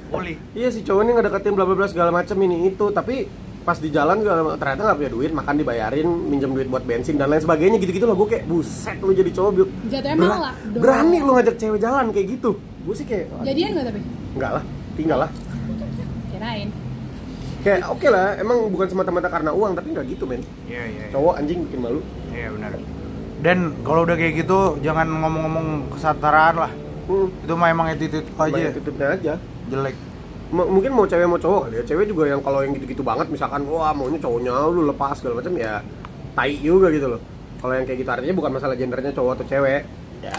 iya si cowok ini ngedeketin bla bla bla segala macam ini itu. Tapi pas di jalan ternyata nggak punya duit makan dibayarin minjem duit buat bensin dan lain sebagainya gitu gitu loh gue kayak buset lu jadi cowok dong. berani lu ngajak cewek jalan kayak gitu gue sih kayak Jadian nggak tapi? enggak lah tinggal lah Kirain kayak oke lah emang bukan semata-mata karena uang tapi nggak gitu men Iya, iya. iya. cowok anjing bikin malu Iya, benar. Dan kalau udah kayak gitu jangan ngomong-ngomong kesetaraan lah. hmm. Itu mah emang attitude aja tutupnya aja jelek. M- mungkin mau cewek mau cowok kali ya cewek juga yang kalau yang gitu-gitu banget misalkan wah maunya cowoknya lu lepas segala macam ya tai juga gitu loh kalau yang kayak gitu artinya bukan masalah gendernya cowok atau cewek ya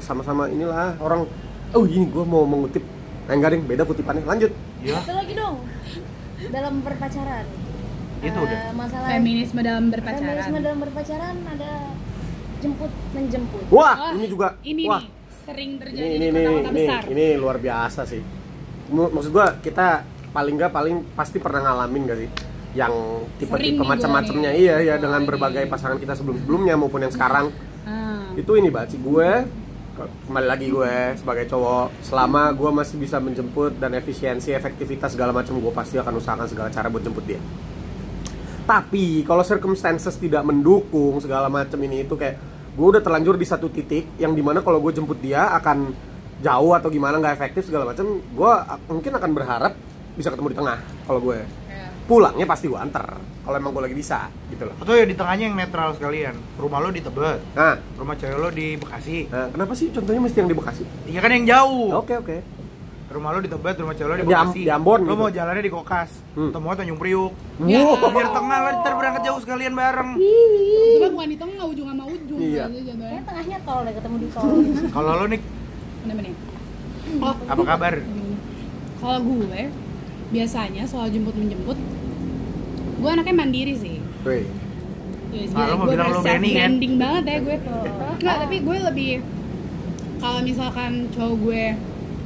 sama-sama inilah orang oh ini gue mau mengutip nah, enggak ding beda kutipannya lanjut Ya. Satu lagi dong. Dalam berpacaran. Itu Eh, udah. Masalah Feminisme dalam berpacaran. Feminisme dalam berpacaran ada jemput menjemput. wah Wah, ini juga Ini wah nih sering ini terjadi ini di ini kota-kota ini, besar. ini luar biasa sih maksud gua kita paling nggak paling pasti pernah ngalamin gak sih yang tipe-tipe macam-macamnya iya ya Oh, dengan berbagai pasangan kita sebelum-sebelumnya maupun yang sekarang. Ah. itu ini banget sih gue kembali lagi gue sebagai cowok. Selama gue masih bisa menjemput dan efisiensi efektivitas segala macam gue pasti akan usahakan segala cara buat jemput dia. Tapi kalau circumstances tidak mendukung segala macam ini itu kayak gue udah terlanjur di satu titik yang di mana kalau gue jemput dia akan jauh atau gimana nggak efektif segala macam gue mungkin akan berharap bisa ketemu di tengah kalau gue Ya. pulangnya pasti gue anter kalau emang gue lagi bisa gitu loh Atau ya di tengahnya yang netral sekalian. Rumah lo di Tebet, nah, rumah cewek lo di Bekasi. nah kenapa sih contohnya mesti yang di Bekasi Iya kan yang jauh. oke oke Rumah lo di Tebet, rumah cewek lo di Bekasi. di Ambon Lo gitu. mau jalannya di Kokas. Hmm. Temunya Tanjung Priuk. Ya. Wow. Biar tengah lah ntar berangkat jauh sekalian bareng. Itu bukan di tengah ujung sama ujung Iya. aja jatuhnya. Kayak tengahnya tol deh ketemu di tol. Kalau lo nih Bener-bener. Oh, apa kabar? kalau gue biasanya soal jemput menjemput, gue anaknya mandiri sih. Wih. Ya, Ah, gue bilang kan? banget ya gue. Enggak, tapi gue lebih kalau misalkan cowok gue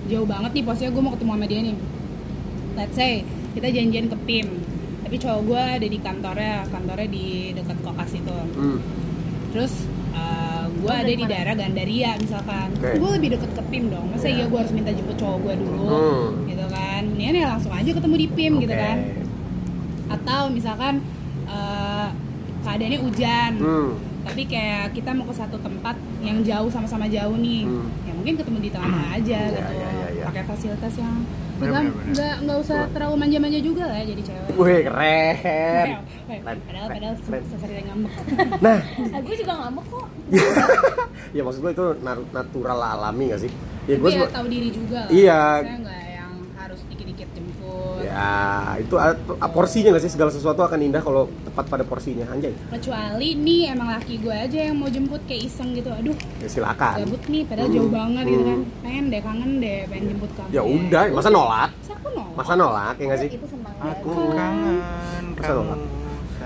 jauh banget nih posnya gue mau ketemu sama dia nih. Let's say kita janjian ke PIM. Tapi cowok gue ada di kantornya, kantornya di dekat kokas itu. Hmm. Terus uh, gue ada di daerah Gandaria misalkan. Oke. Gue lebih deket ke PIM dong. Masa Iya. iya gue harus minta jemput cowok gue dulu, Hmm. gitu kan? Mendingan ya langsung aja ketemu di PIM gitu Oke. kan atau misalkan eh, keadaannya hujan Hmm. tapi kayak kita mau ke satu tempat yang jauh sama-sama jauh nih Hmm. ya mungkin ketemu di tengah aja Iya, gitu iya, iya, iya. pakai fasilitas yang nggak bener, bener. nggak nggak usah terlalu manja-manja juga lah ya jadi cewek Wih keren. Keren, padahal keren, padahal keren. sesari ngambek [laughs] Nah, Nah, gue juga ngambek kok. [laughs] ya maksud gue itu natural alami gak sih? Ya gue tapi ya tahu diri juga lah Iya. Ya itu a- a- porsinya gak sih segala sesuatu akan indah kalau tepat pada porsinya anjay. kecuali nih emang laki gue aja yang mau jemput kayak iseng gitu aduh Ya silakan. gabut nih padahal Hmm. jauh banget gitu kan Hmm. pengen deh kangen deh pengen jemput kamu Ya udah, masa nolak? Masa aku nolak Masa nolak ya gak sih? Aku kangen Masa nolak?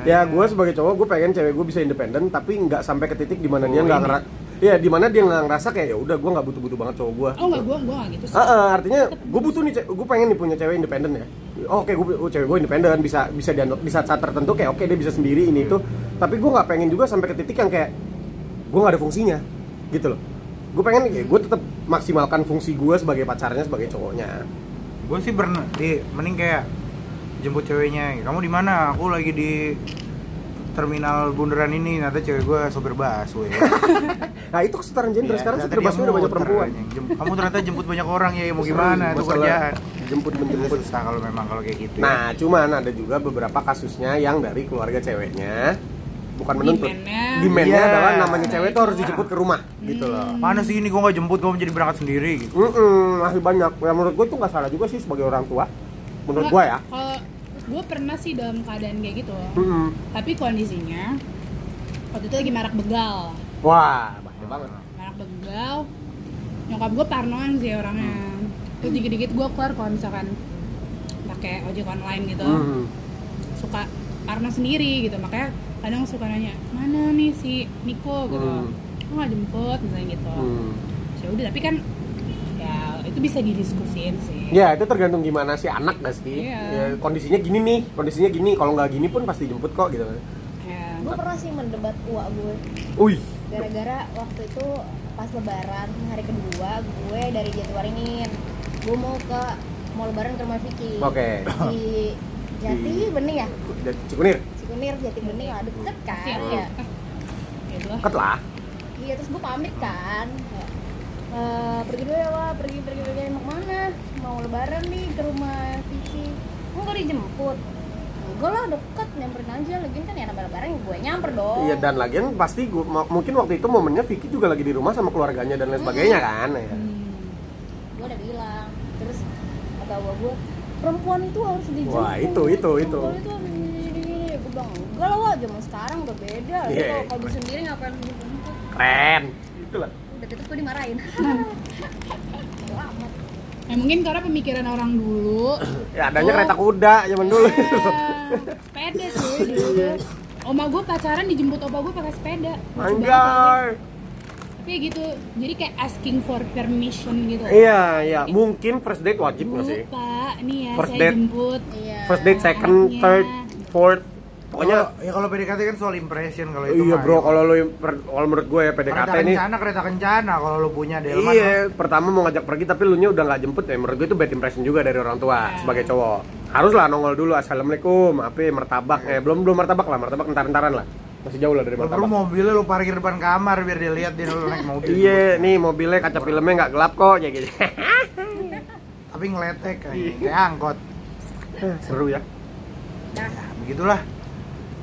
Ya gue sebagai cowok gue pengen cewek gue bisa independen tapi nggak sampai ke titik di mana Oh, dia nggak ini. ngerasa Iya, di mana dia nggak ngerasa kayak ya udah gue nggak butuh-butuh banget cowok gue. oh enggak gue gue nggak gitu sih Ah, ah, artinya gue butuh nih, gue pengen nih punya cewek independen ya. Oh, Oke, gue oh, cewek gue independen bisa bisa di di saat saat tertentu kayak oke dia bisa sendiri ini itu. Tapi gue nggak pengen juga sampai ke titik yang kayak gue nggak ada fungsinya, gitu loh. Gue pengen kayak gue tetap maksimalkan fungsi gue sebagai pacarnya sebagai cowoknya. Gue sih pernah di mending kayak jemput ceweknya. Kamu di mana? Aku lagi di terminal bundaran ini. Nanti cewek gue sopir busway. [laughs] Nah itu kesetaraan gender Iya, sekarang dia busway udah banyak perempuan. Kamu ternyata jemput banyak orang ya, mau gimana? Itu kerjaan. Jemput Itu menjemput. susah kalau memang kalau kayak gitu. ya. Nah, cuman ada juga beberapa kasusnya yang dari keluarga ceweknya bukan menuntut. Demand-nya. Demand-nya Iya. adalah namanya cewek tuh harus dijemput ke rumah, gitu loh. mana sih ini gue nggak jemput, gue jadi berangkat sendiri gitu. Mm masih banyak. Ya menurut gue itu nggak salah juga sih sebagai orang tua. Menurut gue ya. kalau gue pernah sih dalam keadaan kayak gitu Mm-mm. tapi kondisinya waktu itu lagi marak begal Wah, bahaya banget. marak begal nyokap gue parnoan sih orangnya terus dikit-dikit gue keluar kalau misalkan pakai ojek online gitu Mm. suka parno sendiri gitu makanya kadang suka nanya mana nih si Niko gitu Hmm. kok nggak jemput misalnya gitu Hmm. ya udah tapi kan ya itu bisa didiskusin sih Ya itu tergantung gimana si anak gak sih. Iya. Ya, kondisinya gini nih, kondisinya gini. Kalau nggak gini pun pasti jemput kok gitu. Ya, Gue pernah sih mendebat uak gue. Wih, Gara-gara waktu itu pas lebaran hari kedua gue dari Jatiwaringin. Gue mau ke mau lebaran ke rumah Vicky. oke. Di Jati Di- Bening ya? Jadi Cikunir, Cikunir Jati Bening lah deket kan ya. deket lah. Iya terus gue pamit kan. "Eh, pergi dulu ya wah pergi pergi pergi mau mana? Mau lebaran nih ke rumah Vicky. Mau gak dijemput? enggak lah deket nyamperin aja lagi kan ya lebaran gue nyamper dong Iya dan lagian pasti ma- mungkin waktu itu momennya Vicky juga lagi di rumah sama keluarganya dan lain sebagainya kan ya. Hmm. gue udah bilang terus kata gue gue perempuan itu harus dijemput Wah, itu, itu, itu. perempuan itu harus gue bilang enggak lah wah zaman sekarang udah beda Iya. yeah. kalau kalau sendiri ngapain dijemput Keren. Itulah. Udah gitu gue dimarahin amat. [laughs] Ya mungkin karena pemikiran orang dulu Ya adanya Oh. kereta kuda zaman dulu. Eh, sepeda sih dulu Oma gue pacaran dijemput opa gue pakai sepeda. Anjay. Tapi ya gitu, jadi kayak asking for permission gitu Iya, iya. Mungkin first date wajib nggak sih? Pak, nih ya First saya date. jemput iya First date, second, Anaknya. third, fourth. Pokoknya Kalau- ya kalau PDKT kan soal impression kalau itu iya bro, ya. kalau lo per- kalau menurut gue ya kereta PDKT ini kencana kereta kencana kalau lu punya delman Iya, pertama mau ngajak pergi tapi lu nya udah nggak jemput ya menurut gue itu bad impression juga dari orang tua Iya. sebagai cowok. Haruslah nongol dulu assalamualaikum, apa martabak eh belum belum martabak lah, martabak entar-entaran lah. Masih jauh lah dari Lu martabak. mobilnya lu parkir depan kamar biar dia lihat dia lu naik mobil. Iya, nih mobilnya kaca filmnya nggak gelap kok ya gitu. Tapi ngeletek [laughs] kayak, angkot. Seru ya. nah Ya, begitulah.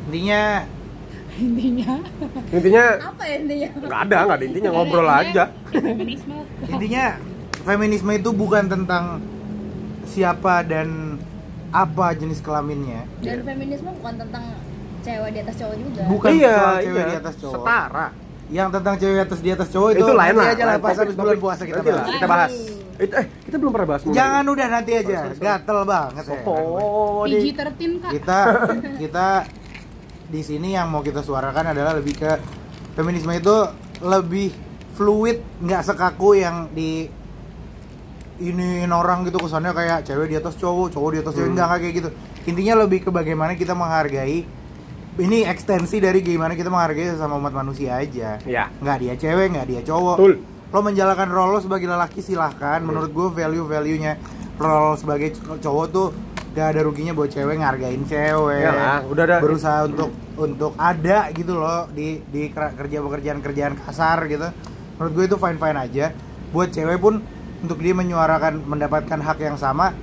Intinya Intinya Intinya apa ya intinya nggak ada, nggak ada intinya ngobrol Intinya, aja. Feminisme intinya feminisme itu bukan tentang siapa dan apa jenis kelaminnya. dan feminisme bukan tentang cewek di atas cowok juga Bukan iya, cewek iya. di atas cowok. Setara. Yang tentang cewek atas di atas cowok itu, Itu, lain lah. aja lah pas habis bulan puasa kita bahas. Kita bahas. Itu eh kita belum pernah bahas Jangan udah nanti aja. Gatel banget ya. Oh, PG di 13 kak Kita kita di sini yang mau kita suarakan adalah lebih ke feminisme itu lebih fluid, nggak sekaku yang di ini orang gitu kesannya kayak cewek di atas cowok, cowok di atas cewek Hmm. enggak kayak gitu. Intinya lebih ke bagaimana kita menghargai ini ekstensi dari gimana kita menghargai sesama umat manusia aja. Ya. Nggak dia cewek, nggak dia cowok. Betul. Lo menjalankan role lo sebagai lelaki silahkan. Menurut gue value-value-nya role sebagai cowok tuh gak ada ruginya buat cewek ngargain cewek. Iyalah, udah ada. Berusaha untuk untuk ada gitu loh di di ker- kerja pekerjaan kerjaan kasar gitu. Menurut gue itu fine fine aja. Buat cewek pun untuk dia menyuarakan mendapatkan hak yang sama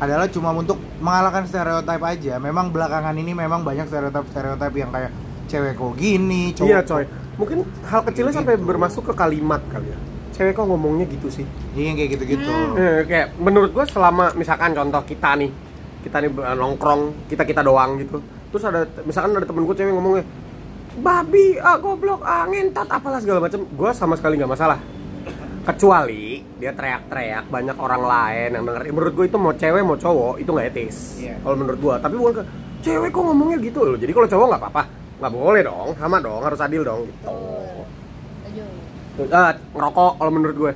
adalah cuma untuk mengalahkan stereotip aja. Memang belakangan ini memang banyak stereotip-stereotip yang kayak cewek kok gini, cowok Iya coy. Mungkin hal kecilnya sampai bermasuk ke kalimat kali ya. Cewek kok ngomongnya gitu sih. Iya kayak gitu-gitu. Eh, kayak menurut gua selama misalkan contoh kita nih, kita nih eh, nongkrong, kita kita doang gitu. Terus ada misalkan ada temen gue cewek ngomongnya, babi, ah goblok, ah ngentot, apalah segala macam. Gua sama sekali nggak masalah. Kecuali dia teriak-teriak banyak orang lain yang denger. Menurut gue itu mau cewek mau cowok itu nggak etis. Iya. Kalau menurut gua, tapi bukan ke cewek kok ngomongnya gitu loh. Jadi kalau cowok nggak apa-apa, nggak boleh dong, sama dong, harus adil dong. Gitu. Tuh, ah, ngerokok kalau menurut gue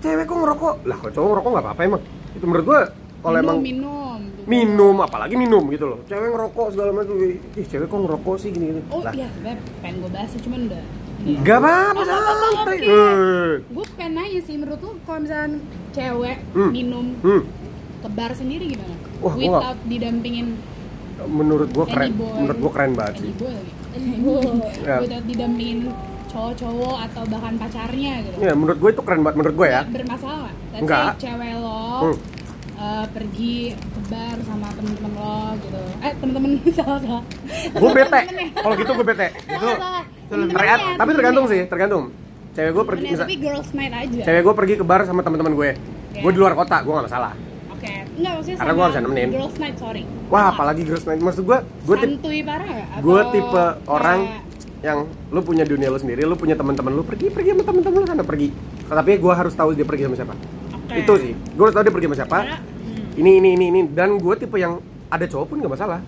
cewek kok ngerokok lah kalau cowok ngerokok nggak apa-apa emang itu menurut gue kalau emang minum minum apalagi minum gitu loh cewek ngerokok segala macam ih cewek kok ngerokok sih gini gini Oh lah iya, sebenernya pengen gue bahas sih, cuman udah nggak apa-apa Oh, santai oke. Eh, Gue pengen nanya sih, menurut lu kalau misalkan cewek Hmm. minum hmm, ke bar sendiri gimana? Wah, gua Without didampingin menurut gue keren boy menurut gue keren banget sih boy Boy. Ya. Without didampingin cowok-cowok atau bahkan pacarnya gitu ya menurut gue itu keren banget menurut gue ya bermasalah? Let's Nggak. say cewek lo Hmm. Eh, pergi ke bar sama temen-temen lo gitu. Eh temen-temen [laughs] salah salah gue bete kalau gitu gue bete. Terga- tapi tergantung sih tergantung. Cewek gue pergi misal, tapi girls night aja. Cewek gue pergi ke bar sama teman-teman gue. Oke. gue di luar kota gue gak masalah. Oke. Enggak maksudnya Karena gua harus nemenin. girls night sorry. Wah apalagi girls night. Maksud gue gue tip santuy parah nggak? gue tipe orang yang lu punya dunia lu sendiri, lu punya teman-teman lu pergi pergi sama teman-teman lu sana pergi. Tapi gue harus tahu dia pergi sama siapa. Oke. Itu sih, gue harus tahu dia pergi sama siapa. Karena, hmm, Ini ini ini ini dan gue tipe yang ada cowok pun gak masalah.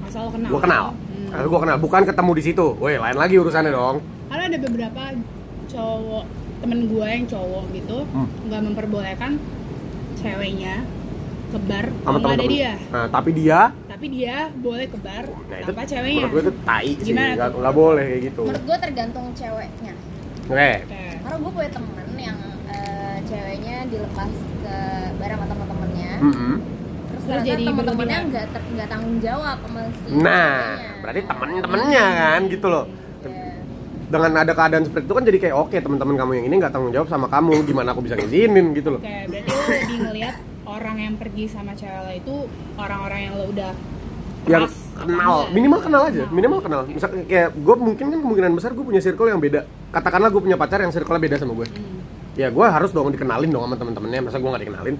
asal lo kenal Gue kenal, Hmm. Kalau gue kenal, bukan ketemu di situ. Woi lain lagi urusannya dong. karena ada beberapa cowok temen gue yang cowok gitu Hmm. nggak memperbolehkan ceweknya ke bar Sama nggak ada dia Nah tapi dia, tapi dia boleh ke bar nah itu tanpa ceweknya menurut gue itu tai sih, nggak nggak boleh kayak gitu. menurut gue tergantung ceweknya Oke, Oke. karena gue punya temen yang ceweknya dilepas ke bareng sama teman-temannya Mm-mm. terus Terus ternyata jadi teman-temannya berlebihan. nggak nggak tanggung jawab sama si Nah, ceweknya. berarti temen-temennya kan gitu loh. Iya. Dengan ada keadaan seperti itu kan jadi kayak oke teman-teman kamu yang ini nggak tanggung jawab sama kamu, gimana aku bisa ngizinin gitu loh. Oke, berarti lo lebih ngelihat orang yang pergi sama cewek lo itu orang-orang yang lo udah yang kenal minimal kenal aja minimal kenal misal kayak gue mungkin kan kemungkinan besar gue punya circle yang beda katakanlah gue punya pacar yang circle beda sama gue Hmm. Ya gue harus dong dikenalin dong sama temen-temennya. Masa gue nggak dikenalin?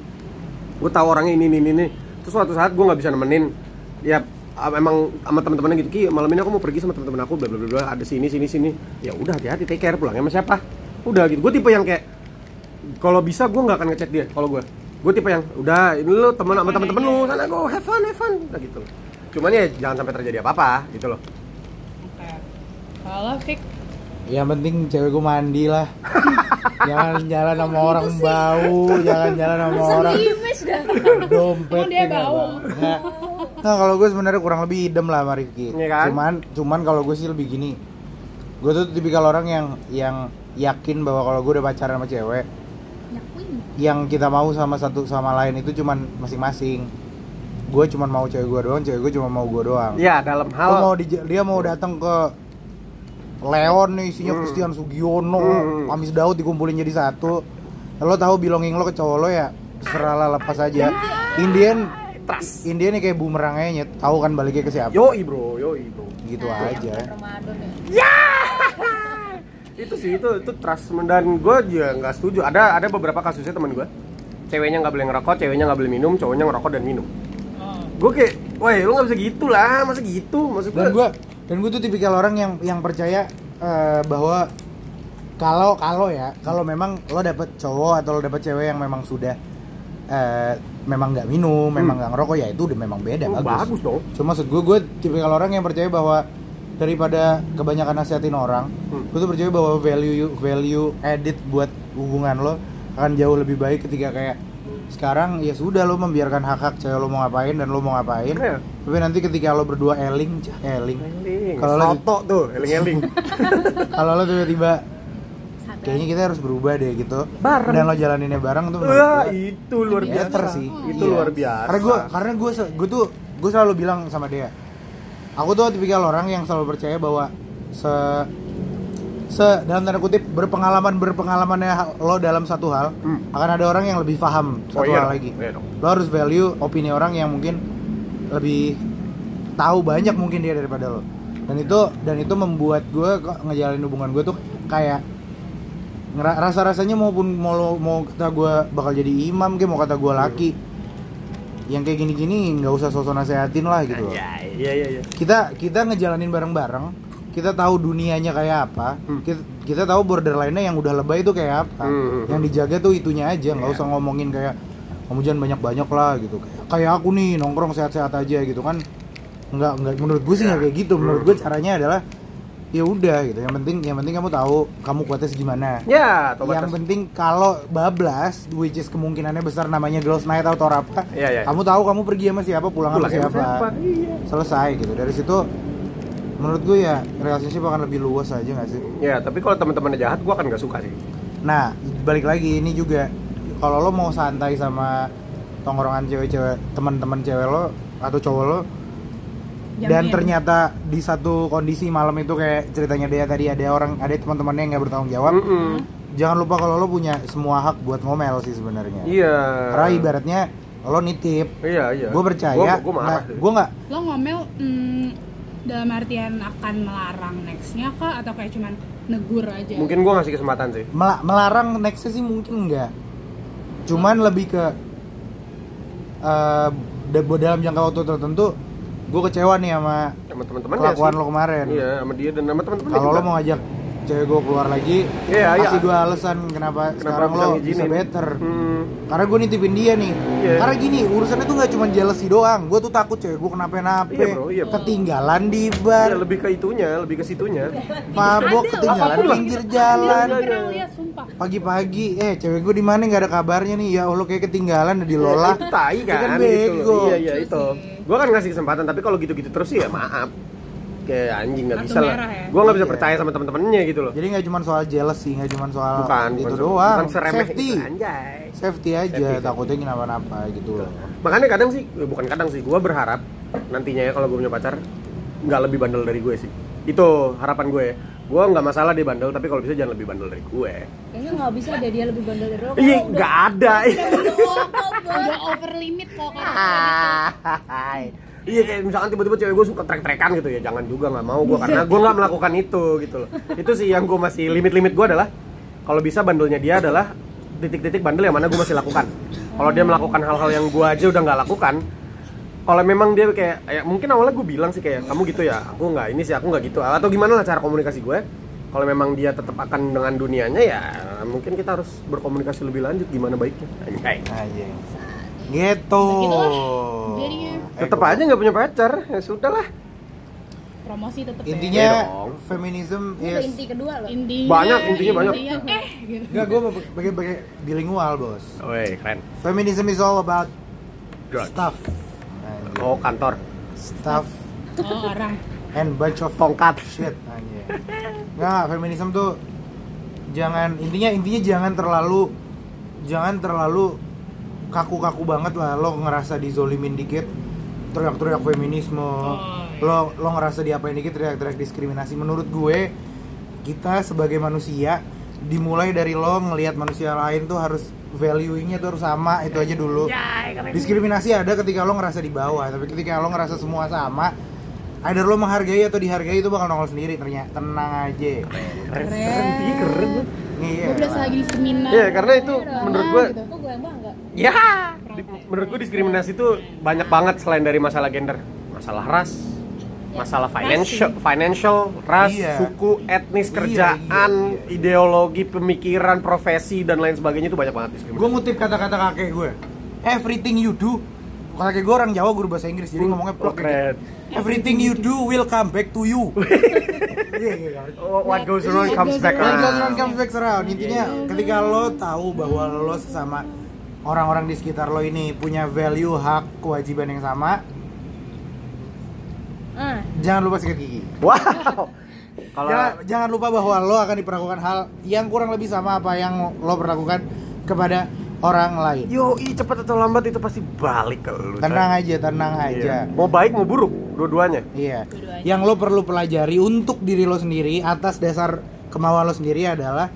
Gue tahu orangnya ini ini ini, terus suatu saat gue nggak bisa nemenin. Ya emang sama temen-temennya gitu ki malam ini aku mau pergi sama temen-temen aku bla bla bla ada sini sini sini. Ya udah hati-hati take care pulangnya sama siapa? Udah gitu. Gue tipe yang kayak kalau bisa gue nggak akan ngechat dia kalau gue gue tipe yang udah ini lo temen sama temen-temen lu sana go have fun have fun. Udah gitu. Loh cuman ya jangan sampai terjadi apa-apa gitu loh. Oke. Kalau Fik, Yang penting cewek gue mandi lah. jangan jalan sama orang bau, jangan jalan sama orang dompet. Emang dia bau? Nggak. Nah, kalau gue sebenarnya kurang lebih idem lah sama Rifki. Iya kan? Cuman cuman kalau gue sih lebih gini. Gue tuh tipikal orang yang yang yakin bahwa kalau gue udah pacaran sama cewek, yang kita mau sama satu sama lain itu cuman masing-masing. Gue cuman mau cewek gue doang, cewek gue cuma mau gue doang. ya dalam Lo mau hal di, dia mau datang ke Leon nih isinya Hmm. Christian Sugiono, Hmm. Pamis Daud dikumpulin jadi satu. Lo tahu belonging lo ke cowok lo ya terserah lah lepas aja. Indian trust Indian nih kayak bumerang aja nyet. tahu kan baliknya ke siapa. yoi bro yoi bro Gitu Nah, aja. Ramadan ya itu sih itu itu trust dan gue juga nggak setuju ada ada beberapa kasusnya teman gue ceweknya nggak boleh ngerokok ceweknya nggak boleh minum cowoknya ngerokok dan minum oh, gue kayak wah lu nggak bisa gitu lah masa gitu maksud Dan gue gue dan gue tuh tipikal orang yang yang percaya eh, bahwa kalau kalau ya kalau memang lo dapet cowok atau lo dapet cewek yang memang sudah eh, memang nggak minum, memang nggak ngerokok ya itu udah memang beda Oh, bagus. bagus dong Cuma maksud gue, gue tipikal orang yang percaya bahwa daripada kebanyakan nasihatin orang, Hmm. gue tuh percaya bahwa value value edit buat hubungan lo akan jauh lebih baik ketika kayak sekarang ya sudah lo membiarkan hak hak cewek lo mau ngapain dan lo mau ngapain. Iya. Tapi nanti ketika lo berdua eling, cah, eling. Kalau kalau lo- soto tuh eling eling [laughs] Kalau lo tiba-tiba kayaknya kita harus berubah deh gitu. Bareng. Dan lo jalaninnya bareng tuh Wah, gue itu luar biasa sih. itu Iya. luar biasa Karena gue karena gue gue tuh gue selalu bilang sama dia. Aku tuh tipikal orang yang selalu percaya bahwa se se dalam tanda kutip berpengalaman berpengalamannya lo dalam satu hal Hmm. akan ada orang yang lebih paham Oh, satu iya hal dong, lagi. iya dong. Lo harus value opini orang yang mungkin lebih tahu banyak mungkin dia daripada lo. Dan itu dan itu membuat gue kok ngejalin hubungan gue tuh kayak rasa rasanya maupun mau lo- mau kata gue bakal jadi imam kayak mau kata gue laki yang kayak gini-gini nggak usah sosok nasehatin lah gitu loh. ya iya iya iya kita kita ngejalanin bareng-bareng kita tahu dunianya kayak apa Hmm. kita, kita tahu borderline-nya yang udah lebay itu kayak apa Hmm. yang dijaga tuh itunya aja nggak Iya. usah ngomongin kayak kamu jangan banyak-banyak lah gitu kayak kayak aku nih nongkrong sehat-sehat aja gitu kan nggak nggak menurut gue sih nggak kayak gitu menurut gue caranya adalah ya udah gitu yang penting yang penting kamu tahu kamu kuatnya segimana ya tobat yang penting kalau bablas which is kemungkinannya besar namanya girls night atau apa Iya, iya. kamu tahu kamu pergi sama siapa pulang, Pulang sama sama siapa, siapa, iya. selesai gitu dari situ menurut gue ya relationship akan lebih luas aja gak sih? Ya tapi kalau teman-temannya jahat gue akan nggak suka sih. Nah balik lagi ini juga kalau lo mau santai sama tongkrongan cewek-cewek teman-teman cewek lo atau cowok lo dan Jamin. ternyata di satu kondisi malam itu kayak ceritanya dia tadi ada orang ada teman-temannya yang nggak bertanggung jawab Mm-mm. jangan lupa kalau lo punya semua hak buat ngomel sih sebenarnya. Iya. Karena ibaratnya lo nitip. Iya iya. Gue percaya gue gue nggak lo ngomel hmm, dalam artian akan melarang nextnya kah? Atau kayak cuman negur aja? Mungkin gue ngasih kesempatan sih. Mela- melarang nextnya sih mungkin enggak. Cuman lebih ke eh, da- dalam jangka waktu tertentu gue kecewa nih sama sama teman-teman kelakuan lo kemarin. Iya sama dia dan sama teman-teman kalau lo mau ngajak cewek gue keluar lagi Iya, iya. kasih gue alasan kenapa, sekarang bisa lo ngizinin? bisa better hmm. karena gue nitipin dia nih Iya. karena gini urusannya tuh nggak cuma jealousy doang gue tuh takut cewek gue kenapa-napa Iya, bro, iya, bro. ketinggalan di bar lebih ke itunya lebih ke situnya mabok ketinggalan apa pun lah. pinggir Gue jalan pernah lihat sumpah pagi-pagi eh cewek gue di mana nggak ada kabarnya nih ya allah kayak ketinggalan di lola itu tai kan, kan gitu bego. iya iya itu sih. gue kan ngasih kesempatan tapi kalau gitu-gitu terus sih ya maaf kayak anjing nggak bisa lah. ya? gue nggak bisa Iya. percaya sama temen-temennya gitu loh. Jadi nggak cuma soal jealousy nggak cuma soal bukan itu bukan, doang. Bukan safety itu, anjay. Safety aja Safety, takutnya kenapa-napa gitu loh. Makanya kadang sih eh, bukan kadang sih gue berharap nantinya ya kalau gue punya pacar nggak lebih bandel dari gue sih. Itu harapan gue. Gue nggak masalah dia bandel tapi kalau bisa jangan lebih bandel dari gue. Kayaknya nggak bisa deh dia lebih bandel dari lo. iya nggak ada. Udah over limit kok Ah. gitu Iya kayak misalkan tiba-tiba cewek gue suka trek-trekan gitu ya jangan juga nggak mau gue karena gue nggak melakukan itu gitu loh. Itu sih yang gue masih limit-limit gue adalah kalau bisa bandelnya dia adalah titik-titik bandel yang mana gue masih lakukan. Kalau dia melakukan hal-hal yang gue aja udah nggak lakukan, kalau memang dia kayak ya mungkin awalnya gue bilang sih kayak kamu gitu ya, aku nggak ini sih aku nggak gitu atau gimana lah cara komunikasi gue. Kalau memang dia tetap akan dengan dunianya ya mungkin kita harus berkomunikasi lebih lanjut gimana baiknya. Anjay. Gitu Gitu lah, jadinya. Tetap aja nggak punya pacar, ya sudah lah. promosi tetap intinya feminism Ini udah is inti kedua loh. intinya Banyak, intinya banyak. eh gitu Enggak, gue bagai bagai bilingual bos Woi, keren. Feminism is all about Drugs. stuff Oh, kantor. Stuff oh orang and bunch of Tongkat. shit anjir. Nggak, feminism tuh jangan intinya intinya jangan terlalu jangan terlalu kaku-kaku banget lah. Lo ngerasa dizolimin dikit teriak-teriak feminisme. Iya. lo lo ngerasa diapain dikit teriak-teriak diskriminasi. Menurut gue kita sebagai manusia dimulai dari lo ngelihat manusia lain tuh harus value-nya tuh harus sama itu aja dulu. Diskriminasi ada ketika lo ngerasa di bawah tapi ketika lo ngerasa semua sama either lo menghargai atau dihargai itu bakal nongol sendiri ternyata. Tenang aja. Keren. Keren, iya, keren. iya. Gue berasa lagi di seminar. Iya, karena itu menurut gue gitu. Ya di- menurut gue diskriminasi itu banyak banget selain dari masalah gender, masalah ras, masalah financial, financial, ras, Iya. suku, etnis, Iya, kerjaan, iya, iya. ideologi, pemikiran, profesi dan lain sebagainya itu banyak banget diskriminasi. gue ngutip kata-kata kakek gue everything you do kakek gue orang Jawa guru bahasa Inggris jadi ngomongnya plok keren. gitu. everything you do will come back to you [laughs] Iya, iya. Oh, What goes around comes back What goes around. around comes back around. Intinya ketika lo tahu bahwa lo sesama orang-orang di sekitar lo ini punya value, hak, kewajiban yang sama, Ah, jangan lupa sikat gigi. Wow. [laughs] Kalau Jangan, jangan lupa bahwa lo akan diperlakukan hal yang kurang lebih sama apa yang lo perlakukan kepada orang lain. yo cepat atau lambat itu pasti balik ke lu. Tenang aja, tenang Iya. aja. Mau baik mau buruk, dua-duanya. Iya. Dua-duanya. Yang lo perlu pelajari untuk diri lo sendiri atas dasar kemauan lo sendiri adalah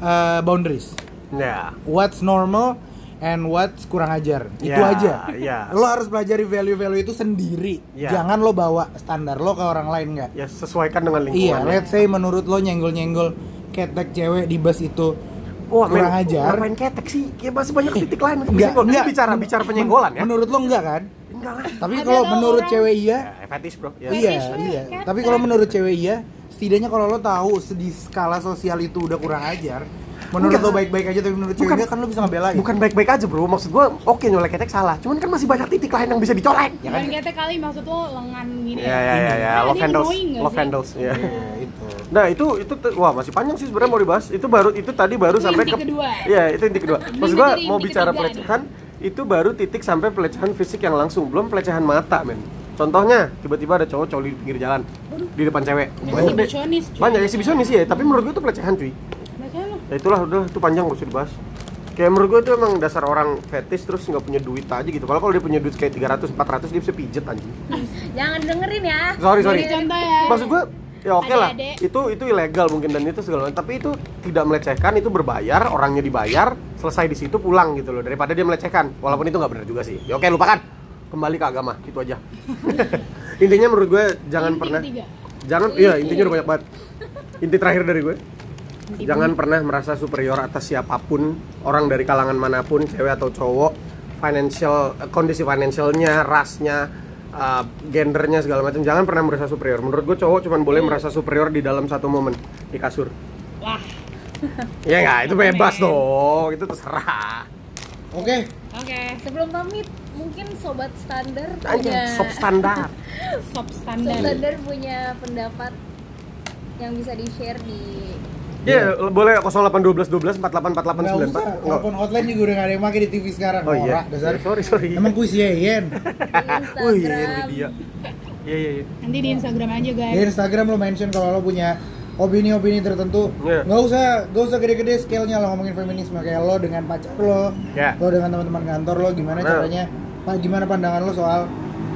uh, boundaries. Ya. What's normal and what's kurang ajar. Itu Ya, aja. ya. [laughs] Lo harus pelajari value-value itu sendiri. Ya. Jangan lo bawa standar lo ke orang lain nggak. Ya sesuaikan dengan Iya, lingkungan. let's say menurut lo nyenggol-nyenggol ketek cewek di bus itu Wah, kurang main, ajar. Main ketek sih, kayak masih banyak titik lain untuk Enggak, enggak. bicara bicara penyenggolan ya. Menurut lo enggak kan? Enggak lah. Tapi kalau menurut orang- cewek iya, Ya, fetish, Bro. Ya. iya, iya. ketek. Tapi kalau menurut cewek iya, setidaknya kalau lo tahu di skala sosial itu udah kurang ajar. Menurut Enggak. lo baik-baik aja tapi menurut cewek Bukan- iya kan lo bisa ngebelain. Bukan baik-baik aja, Bro. Maksud gua oke nyolek ketek salah. Cuman kan masih banyak titik lain yang bisa dicolek. Ya kan? Ketek kali maksud lo lengan gini Ya, ya, ya, ya. Love ini handles. Love handles, ya. Iya, itu. Nah itu itu wah masih panjang sih sebenarnya mau dibahas. Itu baru itu tadi baru Itu sampai ke kedua. Iya itu inti kedua. Maksud gua jadi mau bicara pelecehan itu baru titik sampai pelecehan fisik yang langsung belum pelecehan mata men. Contohnya tiba-tiba ada cowok cowok di pinggir jalan di depan cewek. Banyak deh. Banyak eksibisionis ya, tapi menurut gua itu pelecehan cuy. Ya itulah udah itu panjang gak usah dibahas. Kayak menurut gue itu emang dasar orang fetish terus nggak punya duit aja gitu. Kalau kalau dia punya duit kayak 300 400 dia bisa pijet anjing. [laughs] jangan dengerin ya. Sorry sorry. Contoh ya. Maksud gue ya oke lah. Adik-adik. Itu itu ilegal mungkin dan itu segala macam. Tapi itu tidak melecehkan, itu berbayar, orangnya dibayar, selesai di situ pulang gitu loh. Daripada dia melecehkan. Walaupun itu nggak benar juga sih. Ya oke lupakan. Kembali ke agama, itu aja. [laughs] intinya menurut gue jangan Inti pernah ketiga. jangan iya intinya udah banyak banget. Inti terakhir dari gue Inti Jangan pernah merasa superior atas siapa pun, orang dari kalangan mana pun, cewek atau cowok, financial eh, kondisi financialnya, rasnya, uh, gendernya segala macam. Jangan pernah merasa superior. Menurut gue cowok cuma boleh merasa superior di dalam satu momen di kasur. Wah, [laughs] Ya nggak, itu bebas dong, itu terserah. Oke, oke. Sebelum pamit, mungkin sobat standar Aja, punya standar. [laughs] Sob standar. standar punya pendapat yang bisa di share di Iya, boleh 0812 12 48 48 nggak usah. 94. Telepon hotline juga udah nggak ada yang pakai di TV sekarang. Oh iya. Dasar. Sorry, sorry. Emang kuis Yen. di Wih, [laughs] Instagram. ini dia. Iya, iya, iya. Nanti di Instagram aja guys. Di Instagram lo mention kalau lo punya opini-opini tertentu Iya. nggak usah nggak usah gede-gede scale-nya lo ngomongin feminisme kayak lo dengan pacar lo Ya. lo dengan teman-teman kantor lo gimana Nah. caranya gimana pandangan lo soal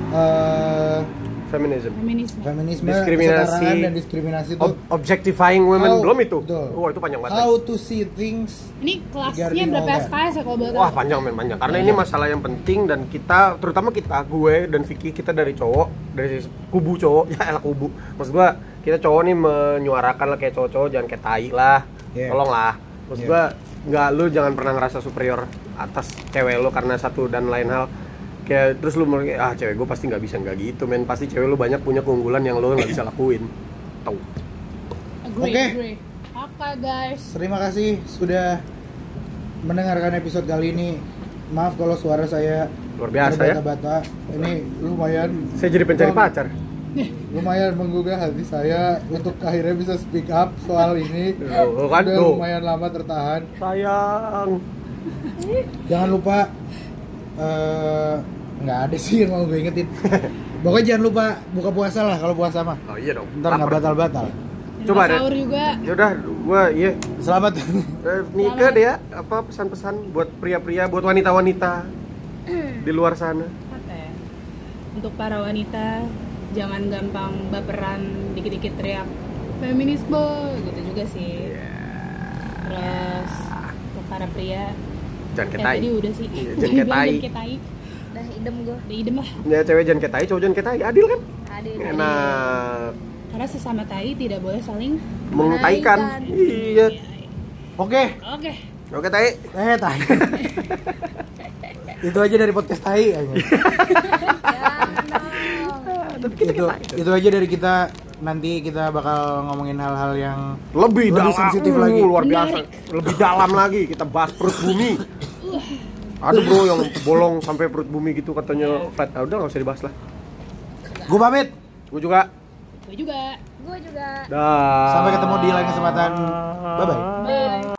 eh, feminism. feminisme Feminisme, Diskriminasi. dan diskriminasi itu Ob- objectifying women How- belum itu. betul. Wah, itu panjang banget. how to see things ini kelasnya berapa. SKS ya kalau boleh tahu? Wah panjang men panjang karena ini masalah yang penting dan kita terutama kita gue dan Vicky kita dari cowok dari kubu cowok [laughs] ya elah kubu maksud gua kita cowok nih menyuarakan lah kayak cowok-cowok jangan kayak tai lah Yeah. tolong lah maksud Yeah. gua nggak lu jangan pernah ngerasa superior atas cewek lu karena satu dan lain hal kayak terus lu merasa ah cewek gue pasti nggak bisa. Nggak gitu men. Pasti cewek lu banyak punya keunggulan yang lu nggak bisa lakuin. Tahu. Agree Oke. agree. Oke guys? Terima kasih sudah mendengarkan episode kali ini. Maaf kalau suara saya luar biasa ya. terbata-bata ini lumayan saya jadi pencari Bang, pacar. [laughs] lumayan menggugah hati saya untuk akhirnya bisa speak up soal ini. [laughs] Oh, kan, udah lumayan lama tertahan. Sayang. Jangan lupa eh, nggak ada sih yang mau gue ingetin. Pokoknya jangan lupa buka puasa lah kalau puasa mah. Oh iya dong. Ntar nggak Lapar. batal-batal. Dan Coba deh. sahur juga. Yaudah gua iya. Selamat. Eh, Nika deh ya apa pesan-pesan buat pria-pria buat wanita-wanita di luar sana? Apa ya? Untuk para wanita jangan gampang baperan dikit-dikit teriak feminisme gitu juga sih. Terus untuk para pria jangan ya ketai. tadi udah sih. Iya, jangan ketai. [laughs] jangan ketai Udah idem gue. udah idem lah. Ya cewek jangan ketai cowok jangan ketai adil kan? Adil. enak. Karena sesama tai tidak boleh saling mengtaikan Menaikkan. iya. Oke. Oke. Oke tai. Eh tai. Itu aja dari podcast tai aja. [laughs] itu itu aja dari kita. Nanti kita bakal ngomongin hal-hal yang lebih, Lebih dalam. sensitif Uh, lagi. luar biasa. Lebih dalam lagi. Kita bahas perut bumi ada bro yang bolong sampai perut bumi gitu katanya. Flat. Ah, udah nggak usah dibahas lah. Gue pamit. Gue juga. Gue juga. Gue juga. dah. Sampai ketemu di lain kesempatan. Bye bye Bye.